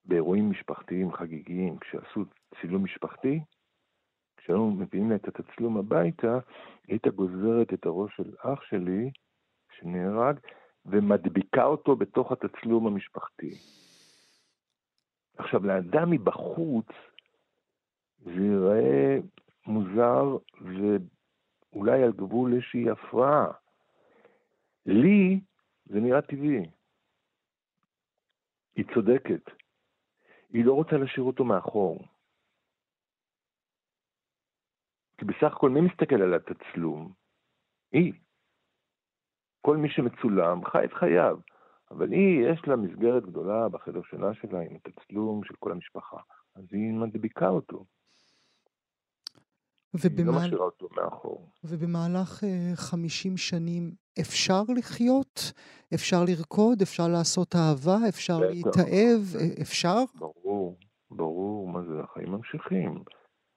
באירועים משפחתיים חגיגיים, כשעשו צילום משפחתי, כשהיו מביאים לה את התצלום הביתה, היית גוזרת את הראש של אח שלי, שנהרג, ומדביקה אותו בתוך התצלום המשפחתי. עכשיו, לאדם מבחוץ זה ייראה מוזר ואולי על גבול איזושהי הפרעה. לי זה נראה טבעי. היא צודקת. היא לא רוצה להשאיר אותו מאחור. כי בסך הכל מי מסתכל על התצלום? היא. כל מי שמצולם חי את חייו, אבל היא, יש לה מסגרת גדולה בחדר שלה שלה עם התצלום של כל המשפחה, אז היא מדביקה אותו. ובמעל... היא לא משאירה אותו מאחור. ובמהלך uh, 50 שנים אפשר לחיות? אפשר לרקוד? אפשר לעשות אהבה? אפשר להתאהב? אפשר? ברור, ברור, מה זה, החיים ממשיכים.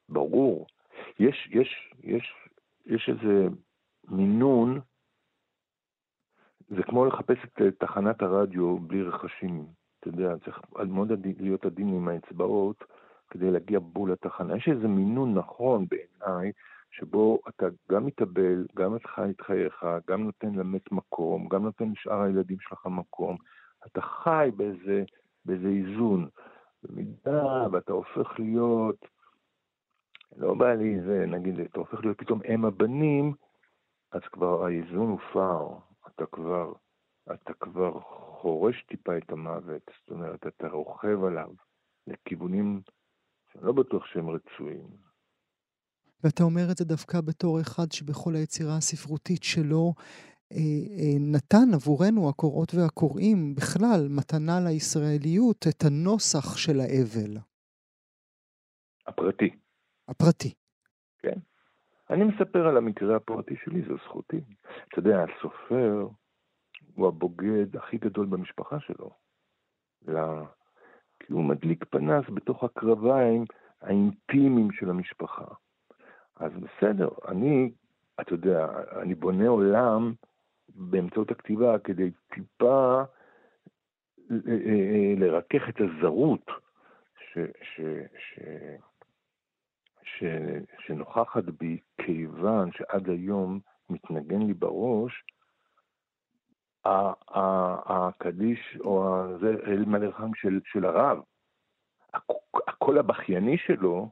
ברור. יש, יש, יש, יש איזה מינון, זה כמו לחפש את תחנת הרדיו בלי רכשים. אתה יודע, צריך מאוד להיות עדין עם האצבעות, כדי להגיע בול לתחנה. יש איזה מינון נכון בעיניי, שבו אתה גם מתאבל, גם את חי את חייך, גם נותן למת מקום, גם נותן לשאר הילדים שלך מקום. אתה חי באיזה, באיזה איזון. במידה ואתה הופך להיות, לא בא לי זה, נגיד, אתה הופך להיות פתאום אם הבנים, אז כבר האיזון הופר. אתה כבר, אתה כבר חורש טיפה את המוות. זאת אומרת, אתה רוכב עליו לכיוונים שאני לא בטוח שהם רצויים. ואתה אומר את זה דווקא בתור אחד שבכל היצירה הספרותית שלו אה, אה, נתן עבורנו, הקוראות והקוראים, בכלל, מתנה לישראליות, את הנוסח של האבל. הפרטי. הפרטי. כן. אני מספר על המקרה הפרטי שלי, זו זכותי. אתה יודע, הסופר הוא הבוגד הכי גדול במשפחה שלו. לה... כי הוא מדליק פנס בתוך הקרביים האינטימיים של המשפחה. אז בסדר, אני, אתה יודע, אני בונה עולם באמצעות הכתיבה כדי טיפה אה, אה, אה, לרכך את הזרות ש, ש, ש, ש, שנוכחת בי, כיוון שעד היום מתנגן לי בראש הקדיש או זה אל מלאכם של, של הרב. הקול הבכייני שלו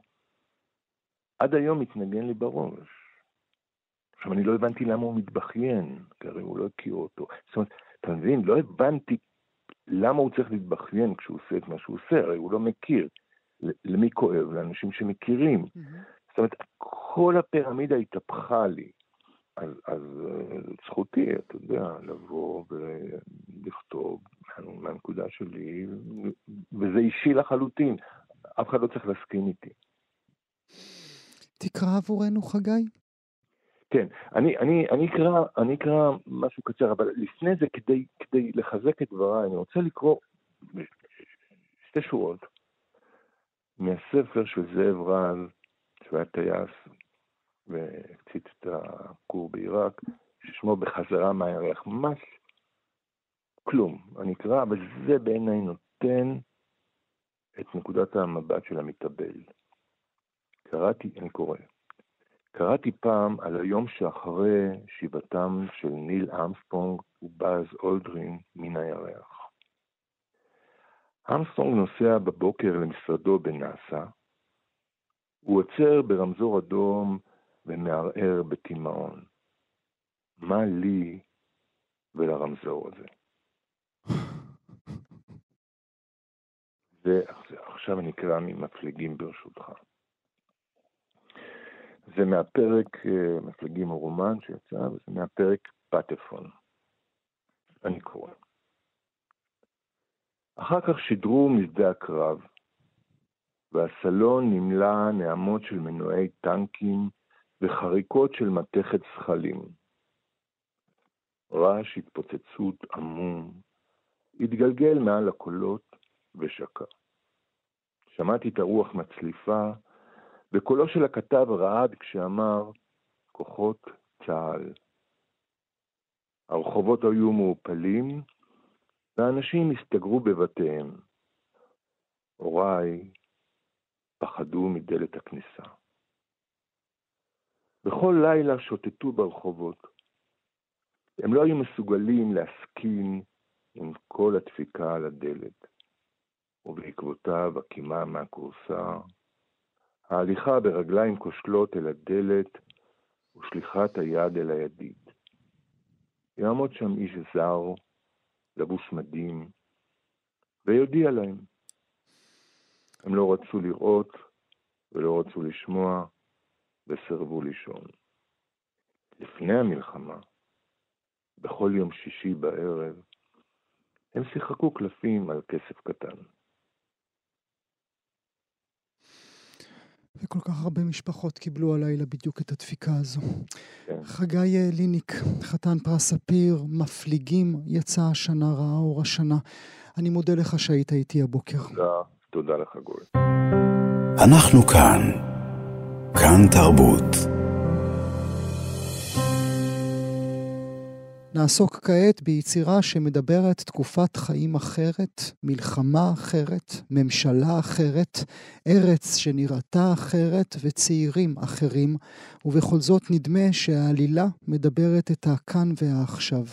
עד היום מתנגן לי בראש. עכשיו, אני לא הבנתי למה הוא מתבכיין, כי הרי הוא לא הכיר אותו. זאת אומרת, אתה מבין? לא הבנתי למה הוא צריך להתבכיין כשהוא עושה את מה שהוא עושה, הרי הוא לא מכיר. למי כואב? לאנשים שמכירים. Mm-hmm. זאת אומרת, כל הפירמידה התהפכה לי. אז, אז אה, זכותי, אתה יודע, לבוא ולכתוב מהנקודה שלי, וזה אישי לחלוטין. אף אחד לא צריך להסכים איתי. תקרא עבורנו, חגי. כן, אני, אני, אני, אקרא, אני אקרא משהו קצר, אבל לפני זה, כדי, כדי לחזק את דבריי, אני רוצה לקרוא שתי שורות מהספר של זאב רז, שהוא היה טייס והפציץ את הכור בעיראק, ששמו בחזרה מהירח. ממש כלום. אני אקרא, אבל זה בעיניי נותן את נקודת המבט של המתאבל. קראתי, אני קורא, קראתי פעם על היום שאחרי שיבתם של ניל אמסטרונג ובאז אולדרין מן הירח. אמסטרונג נוסע בבוקר למשרדו בנאסא, הוא עוצר ברמזור אדום ומערער בתימהון. מה לי ולרמזור הזה? ועכשיו אני אקרא ממפלגים ברשותך. זה מהפרק, אה, מפלגים הוא רומן שיצא, וזה מהפרק פטפון. אני קורא. אחר כך שידרו משדה הקרב, והסלון נמלא נעמות של מנועי טנקים וחריקות של מתכת זחלים. רעש התפוצצות עמום התגלגל מעל הקולות ושקע. שמעתי את הרוח מצליפה וקולו של הכתב רעד כשאמר, כוחות צה"ל. הרחובות היו מעופלים, והאנשים הסתגרו בבתיהם. הוריי פחדו מדלת הכניסה. בכל לילה שוטטו ברחובות. הם לא היו מסוגלים להסכין עם כל הדפיקה על הדלת, ובעקבותיו הקימה מהכורסה, ההליכה ברגליים כושלות אל הדלת ושליחת היד אל הידית. יעמוד שם איש זר, לבוש מדים, ויודיע להם. הם לא רצו לראות ולא רצו לשמוע, וסירבו לישון. לפני המלחמה, בכל יום שישי בערב, הם שיחקו קלפים על כסף קטן. וכל כך הרבה משפחות קיבלו הלילה בדיוק את הדפיקה הזו. כן. חגי ליניק, חתן פרס ספיר, מפליגים, יצא השנה, רעה אור השנה. אני מודה לך שהיית איתי הבוקר. תודה, תודה לך גואל. אנחנו כאן. כאן תרבות. נעסוק כעת ביצירה שמדברת תקופת חיים אחרת, מלחמה אחרת, ממשלה אחרת, ארץ שנראתה אחרת וצעירים אחרים, ובכל זאת נדמה שהעלילה מדברת את הכאן והעכשיו.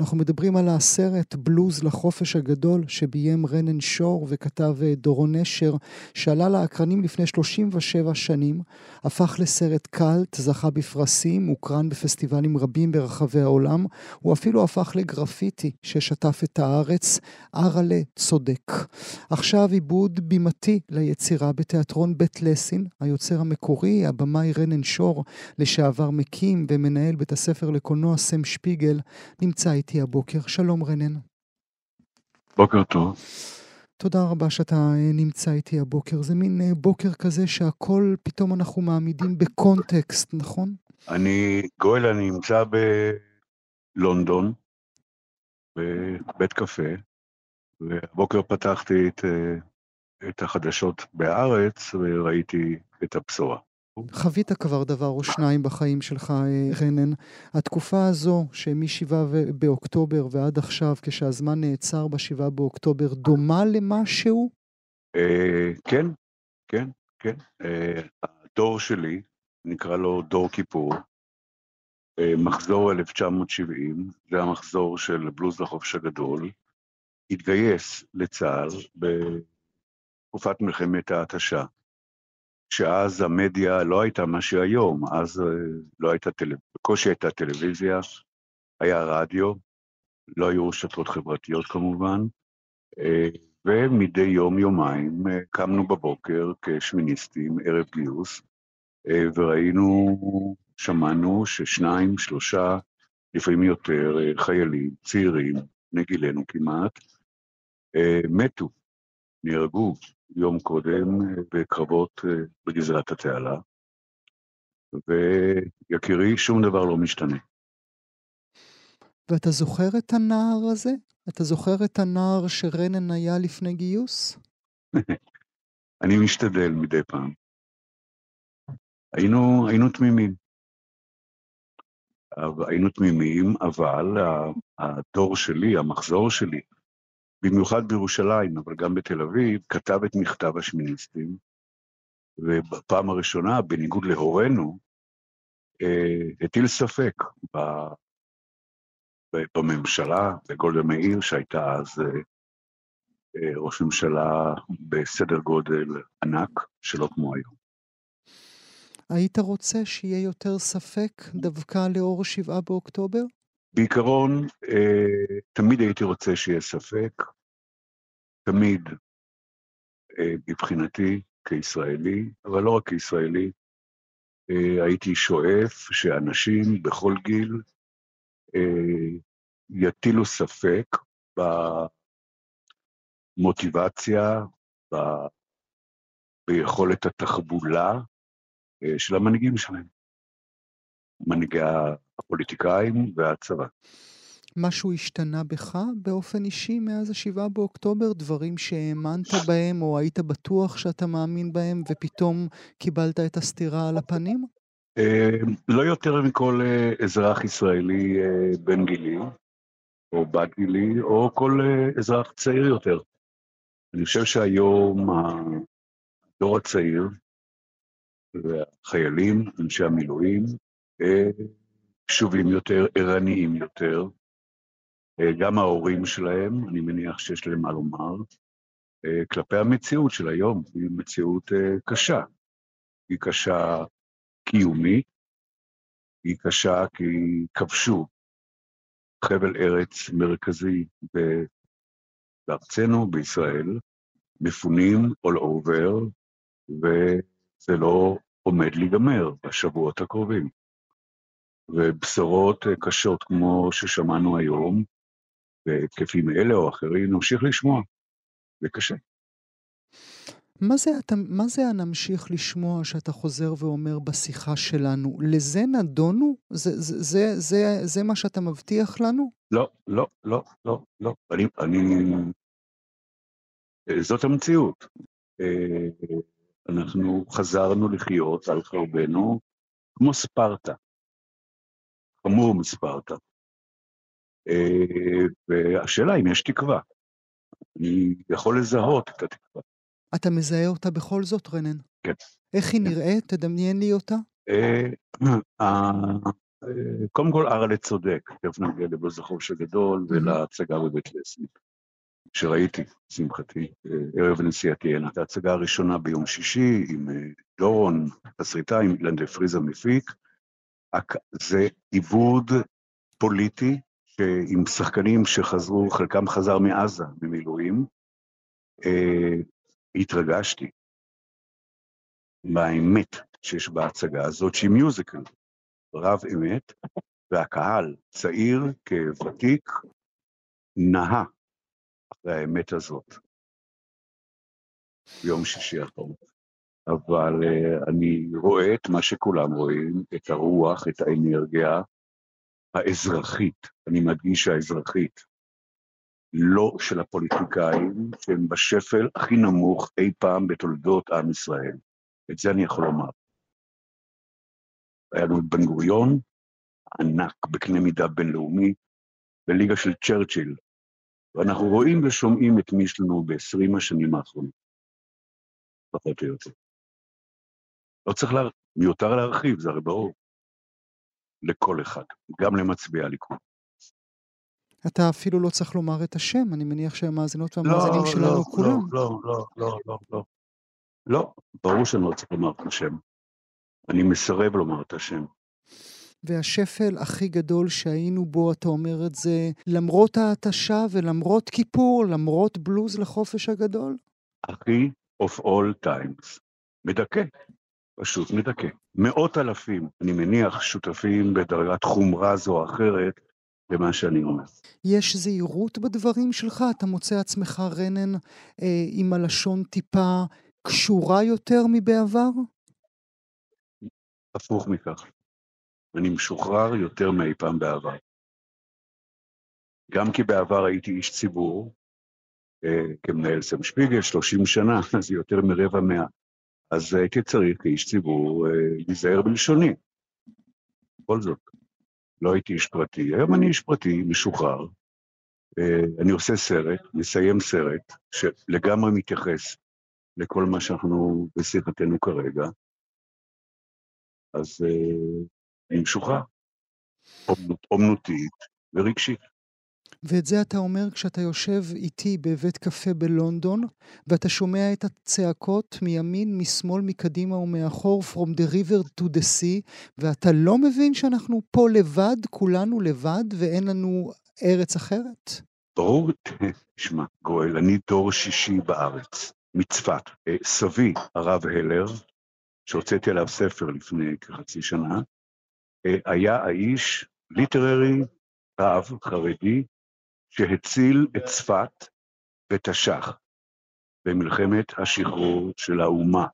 אנחנו מדברים על הסרט בלוז לחופש הגדול שביים רנן שור וכתב אה, דורון נשר, שעלה לאקרנים לפני 37 שנים, הפך לסרט קאלט, זכה בפרסים, הוקרן בפסטיבלים רבים ברחבי העולם. הוא אפילו הפך לגרפיטי ששטף את הארץ, אראלה צודק. עכשיו עיבוד בימתי ליצירה בתיאטרון בית לסין, היוצר המקורי, הבמאי רנן שור, לשעבר מקים ומנהל בית הספר לקולנוע סם שפיגל, נמצא איתי הבוקר. שלום רנן. בוקר טוב. תודה רבה שאתה אה, נמצא איתי הבוקר. זה מין אה, בוקר כזה שהכל פתאום אנחנו מעמידים בקונטקסט, נכון? אני, גואל, אני נמצא ב... לונדון, בבית קפה, והבוקר פתחתי את, אה, את החדשות בארץ וראיתי את הבשורה. חווית כבר דבר או שניים בחיים שלך, אה, רנן. התקופה הזו, שמ-7 באוקטובר ועד עכשיו, כשהזמן נעצר ב-7 באוקטובר, דומה למשהו? אה, כן, כן, כן. הדור שלי, נקרא לו דור כיפור, מחזור 1970, זה המחזור של בלוז לחופש הגדול, התגייס לצה"ל בתקופת מלחמת ההתשה, שאז המדיה לא הייתה מה שהיום, אז אה, לא הייתה טלוויזיה, בקושי הייתה טלוויזיה, היה רדיו, לא היו רשתות חברתיות כמובן, אה, ומדי יום-יומיים קמנו בבוקר כשמיניסטים, ערב גיוס, וראינו שמענו ששניים, שלושה, לפעמים יותר, אה, חיילים, צעירים, בני גילנו כמעט, אה, מתו, נהרגו יום קודם אה, בקרבות בגזרת התעלה, ויקירי, שום דבר לא משתנה. ואתה זוכר את הנער הזה? אתה זוכר את הנער שרנן היה לפני גיוס? אני משתדל מדי פעם. היינו, היינו תמימים. היינו תמימים, אבל הדור שלי, המחזור שלי, במיוחד בירושלים, אבל גם בתל אביב, כתב את מכתב השמיניסטים, ובפעם הראשונה, בניגוד להורינו, אה, הטיל ספק ב, בממשלה, בגולדה מאיר, שהייתה אז אה, אה, ראש ממשלה בסדר גודל ענק, שלא כמו היום. היית רוצה שיהיה יותר ספק דווקא לאור שבעה באוקטובר? בעיקרון, אה, תמיד הייתי רוצה שיהיה ספק, תמיד אה, מבחינתי כישראלי, אבל לא רק כישראלי, אה, הייתי שואף שאנשים בכל גיל יטילו ספק במוטיבציה, ביכולת התחבולה של המנהיגים שלהם, מנהיגי הפוליטיקאים והצבא. משהו השתנה בך באופן אישי מאז השבעה באוקטובר? דברים שהאמנת בהם או היית בטוח שאתה מאמין בהם ופתאום קיבלת את הסתירה על הפנים? אה, לא יותר מכל אה, אזרח ישראלי בן גילי, או בת גילי, או כל אזרח צעיר יותר. אני חושב שהיום הדור הצעיר, והחיילים, אנשי המילואים, אה, קשובים יותר, ערניים יותר. אה, גם ההורים שלהם, אני מניח שיש להם מה לומר, אה, כלפי המציאות של היום, היא מציאות קשה. היא קשה קיומית, היא קשה כי כבשו חבל ארץ מרכזי בארצנו, בישראל, מפונים all over, וזה לא עומד להיגמר בשבועות הקרובים. ובשורות אה, קשות כמו ששמענו היום, בהתקפים אלה או אחרים, נמשיך לשמוע. זה קשה. מה זה, אתה, מה זה הנמשיך לשמוע שאתה חוזר ואומר בשיחה שלנו? לזה נדונו? זה, זה, זה, זה, זה מה שאתה מבטיח לנו? לא, לא, לא, לא, לא. אני, אני... אה, זאת המציאות. אה, אנחנו חזרנו לחיות על חרבנו כמו ספרטה, חמור מספרטה. והשאלה אם יש תקווה. אני יכול לזהות את התקווה. אתה מזהה אותה בכל זאת, רנן? כן. איך היא. נראית? תדמיין לי אותה. קודם כל, ארלה צודק, תכף נגיע לבלוז החופש הגדול ולהצגה בבית לסין, שראיתי, שמחתי, ערב נסיעתי הנה. את ההצגה הראשונה ביום שישי עם דורון, תסריטה, עם אילן דה פריזה מפיק. זה עיבוד פוליטי עם שחקנים שחזרו, חלקם חזר מעזה, ממילואים. התרגשתי מהאמת שיש בהצגה הזאת, שהיא מיוזיקל, רב אמת, והקהל, צעיר כוותיק, נהה האמת הזאת ביום שישי האחרון. אבל uh, אני רואה את מה שכולם רואים, את הרוח, את האנרגיה האזרחית, אני מדגיש האזרחית, לא של הפוליטיקאים, שהם בשפל הכי נמוך אי פעם בתולדות עם ישראל. את זה אני יכול לומר. היה לנו את בן גוריון, ענק בקנה מידה בינלאומי, בליגה של צ'רצ'יל, ואנחנו רואים ושומעים את מי יש לנו ב-20 השנים האחרונות, פחות או יותר. לא צריך, לה... מיותר להרחיב, זה הרי ברור. לכל אחד, גם למצביעי הליכוד. אתה אפילו לא צריך לומר את השם, אני מניח שהמאזינות והמאזינים לא, שלנו לא, כולם. לא, לא, לא, לא, לא. לא, ברור שאני לא צריך לומר את השם. אני מסרב לומר את השם. והשפל הכי גדול שהיינו בו, אתה אומר את זה, למרות ההתשה ולמרות כיפור, למרות בלוז לחופש הגדול? הכי of all times. מדכא, פשוט מדכא. מאות אלפים, אני מניח, שותפים בדרגת חומרה זו או אחרת למה שאני אומר. יש זהירות בדברים שלך? אתה מוצא עצמך, רנן, אה, עם הלשון טיפה קשורה יותר מבעבר? הפוך מכך. אני משוחרר יותר מאי פעם בעבר. גם כי בעבר הייתי איש ציבור, אה, כמנהל סם שפיגל, 30 שנה, אז יותר מרבע מאה. אז הייתי צריך כאיש ציבור אה, להיזהר בלשוני. בכל זאת, לא הייתי איש פרטי. היום אני איש פרטי, משוחרר. אה, אני עושה סרט, מסיים סרט, שלגמרי מתייחס לכל מה שאנחנו בשיחתנו כרגע. אז אני משוחרר, אומנותית ורגשית. ואת זה אתה אומר כשאתה יושב איתי בבית קפה בלונדון, ואתה שומע את הצעקות מימין, משמאל, מקדימה ומאחור, From the river to the sea, ואתה לא מבין שאנחנו פה לבד, כולנו לבד, ואין לנו ארץ אחרת? ברור, תשמע, גואל, אני דור שישי בארץ, מצפת. אה, סבי, הרב הלר, שהוצאתי עליו ספר לפני כחצי שנה, היה האיש ליטררי, רב, חרדי, שהציל את צפת ותש"ח במלחמת השחרור של האומה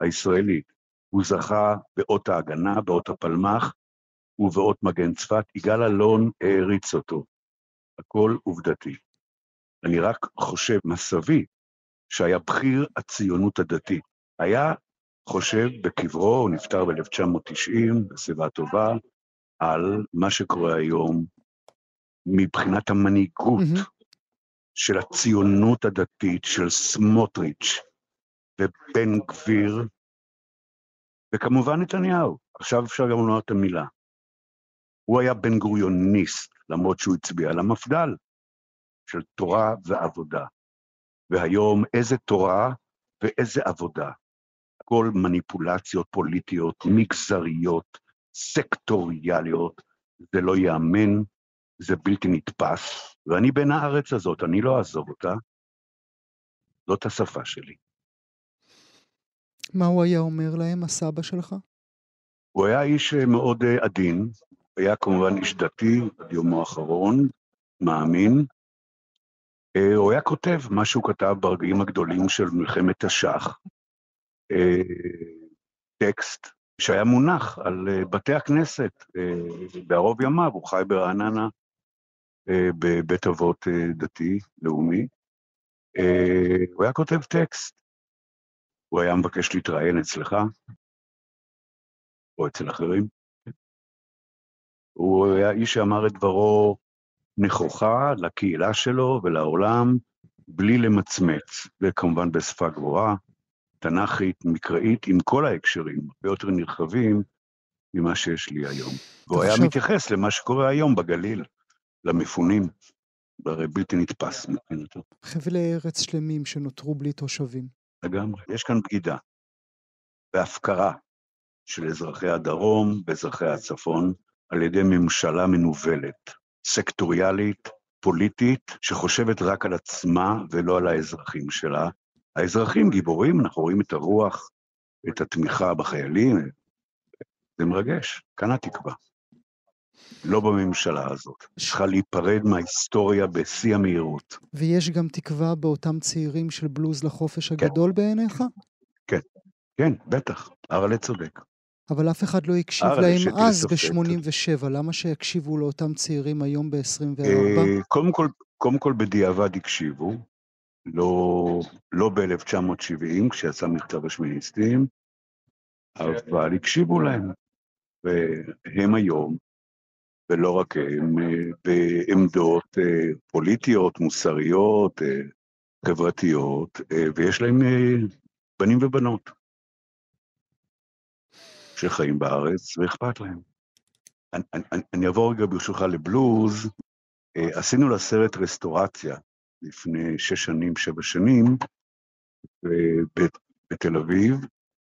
הישראלית. הוא זכה באות ההגנה, באות הפלמ"ח ובאות מגן צפת. יגאל אלון העריץ אותו. הכל עובדתי. אני רק חושב, מסבי, שהיה בכיר הציונות הדתית, היה חושב בקברו, הוא נפטר ב-1990, בשיבה טובה, על מה שקורה היום מבחינת המנהיגות mm-hmm. של הציונות הדתית, של סמוטריץ' ובן גביר, וכמובן נתניהו. עכשיו אפשר גם לומר את המילה. הוא היה בן גוריוניסט, למרות שהוא הצביע למפד"ל, של תורה ועבודה. והיום איזה תורה ואיזה עבודה. הכל מניפולציות פוליטיות, מגזריות, סקטוריאליות, זה לא ייאמן, זה בלתי נתפס, ואני בן הארץ הזאת, אני לא אעזוב אותה. זאת השפה שלי. מה הוא היה אומר להם, הסבא שלך? הוא היה איש אה, מאוד אה, עדין, היה כמובן איש דתי עד יומו האחרון, מאמין. אה, הוא היה כותב מה שהוא כתב ברגעים הגדולים של מלחמת תש"ח, טקסט שהיה מונח על בתי הכנסת בערוב ימיו, הוא חי ברעננה אה, בבית אבות אה, דתי, לאומי. אה, הוא היה כותב טקסט. הוא היה מבקש להתראיין אצלך, או אצל אחרים. הוא היה איש שאמר את דברו נכוחה לקהילה שלו ולעולם, בלי למצמץ, וכמובן בשפה גבוהה, תנ"כית, מקראית, עם כל ההקשרים, הרבה יותר נרחבים ממה שיש לי היום. והוא היה מתייחס למה שקורה היום בגליל, למפונים. הרי בלתי נתפס מבחינתו. חבלי ארץ שלמים שנותרו בלי תושבים. לגמרי. יש כאן בגידה והפקרה של אזרחי הדרום ואזרחי הצפון על ידי ממשלה מנוולת, סקטוריאלית, פוליטית, שחושבת רק על עצמה ולא על האזרחים שלה. האזרחים גיבורים, אנחנו רואים את הרוח, את התמיכה בחיילים, זה מרגש, כאן התקווה. לא בממשלה הזאת. צריכה להיפרד מההיסטוריה בשיא המהירות. ויש גם תקווה באותם צעירים של בלוז לחופש כן. הגדול כן. בעיניך? כן, כן, בטח. ארלה צודק. אבל אף אחד לא הקשיב להם אז ב-87, למה שיקשיבו לאותם צעירים היום ב-24? אה, קודם כל, קודם כל בדיעבד הקשיבו, לא, לא ב-1970, כשיצא מכתב השמיניסטים, אבל הקשיבו להם. והם היום ולא רק הם, אה, בעמדות אה, פוליטיות, מוסריות, אה, חברתיות, ויש להם בנים ובנות שחיים בארץ ואכפת להם. אני, אני, אני אעבור רגע ברשותך לבלוז. עשינו לסרט רסטורציה לפני שש שנים, שבע שנים, בתל אביב,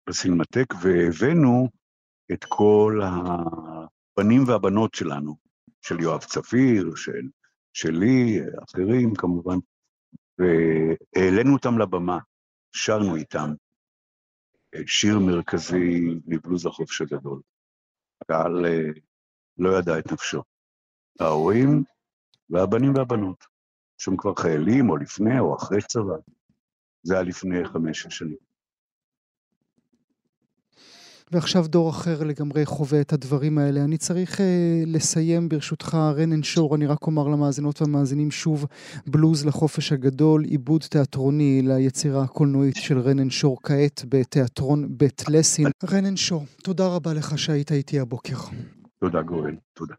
בסינמטק, והבאנו את כל הבנים והבנות שלנו, של יואב צפיר, של, שלי, אחרים כמובן, והעלינו אותם לבמה, שרנו איתם שיר מרכזי מבלוז החופש הגדול. הקהל אה, לא ידע את נפשו. ההורים והבנים והבנות, שהם כבר חיילים, או לפני או אחרי צבא. זה היה לפני חמש שנים. ועכשיו דור אחר לגמרי חווה את הדברים האלה. אני צריך uh, לסיים ברשותך, רנן שור, אני רק אומר למאזינות והמאזינים שוב, בלוז לחופש הגדול, עיבוד תיאטרוני ליצירה הקולנועית של רנן שור כעת בתיאטרון בית לסין. רנן שור, תודה רבה לך שהיית איתי הבוקר. תודה גואל, תודה.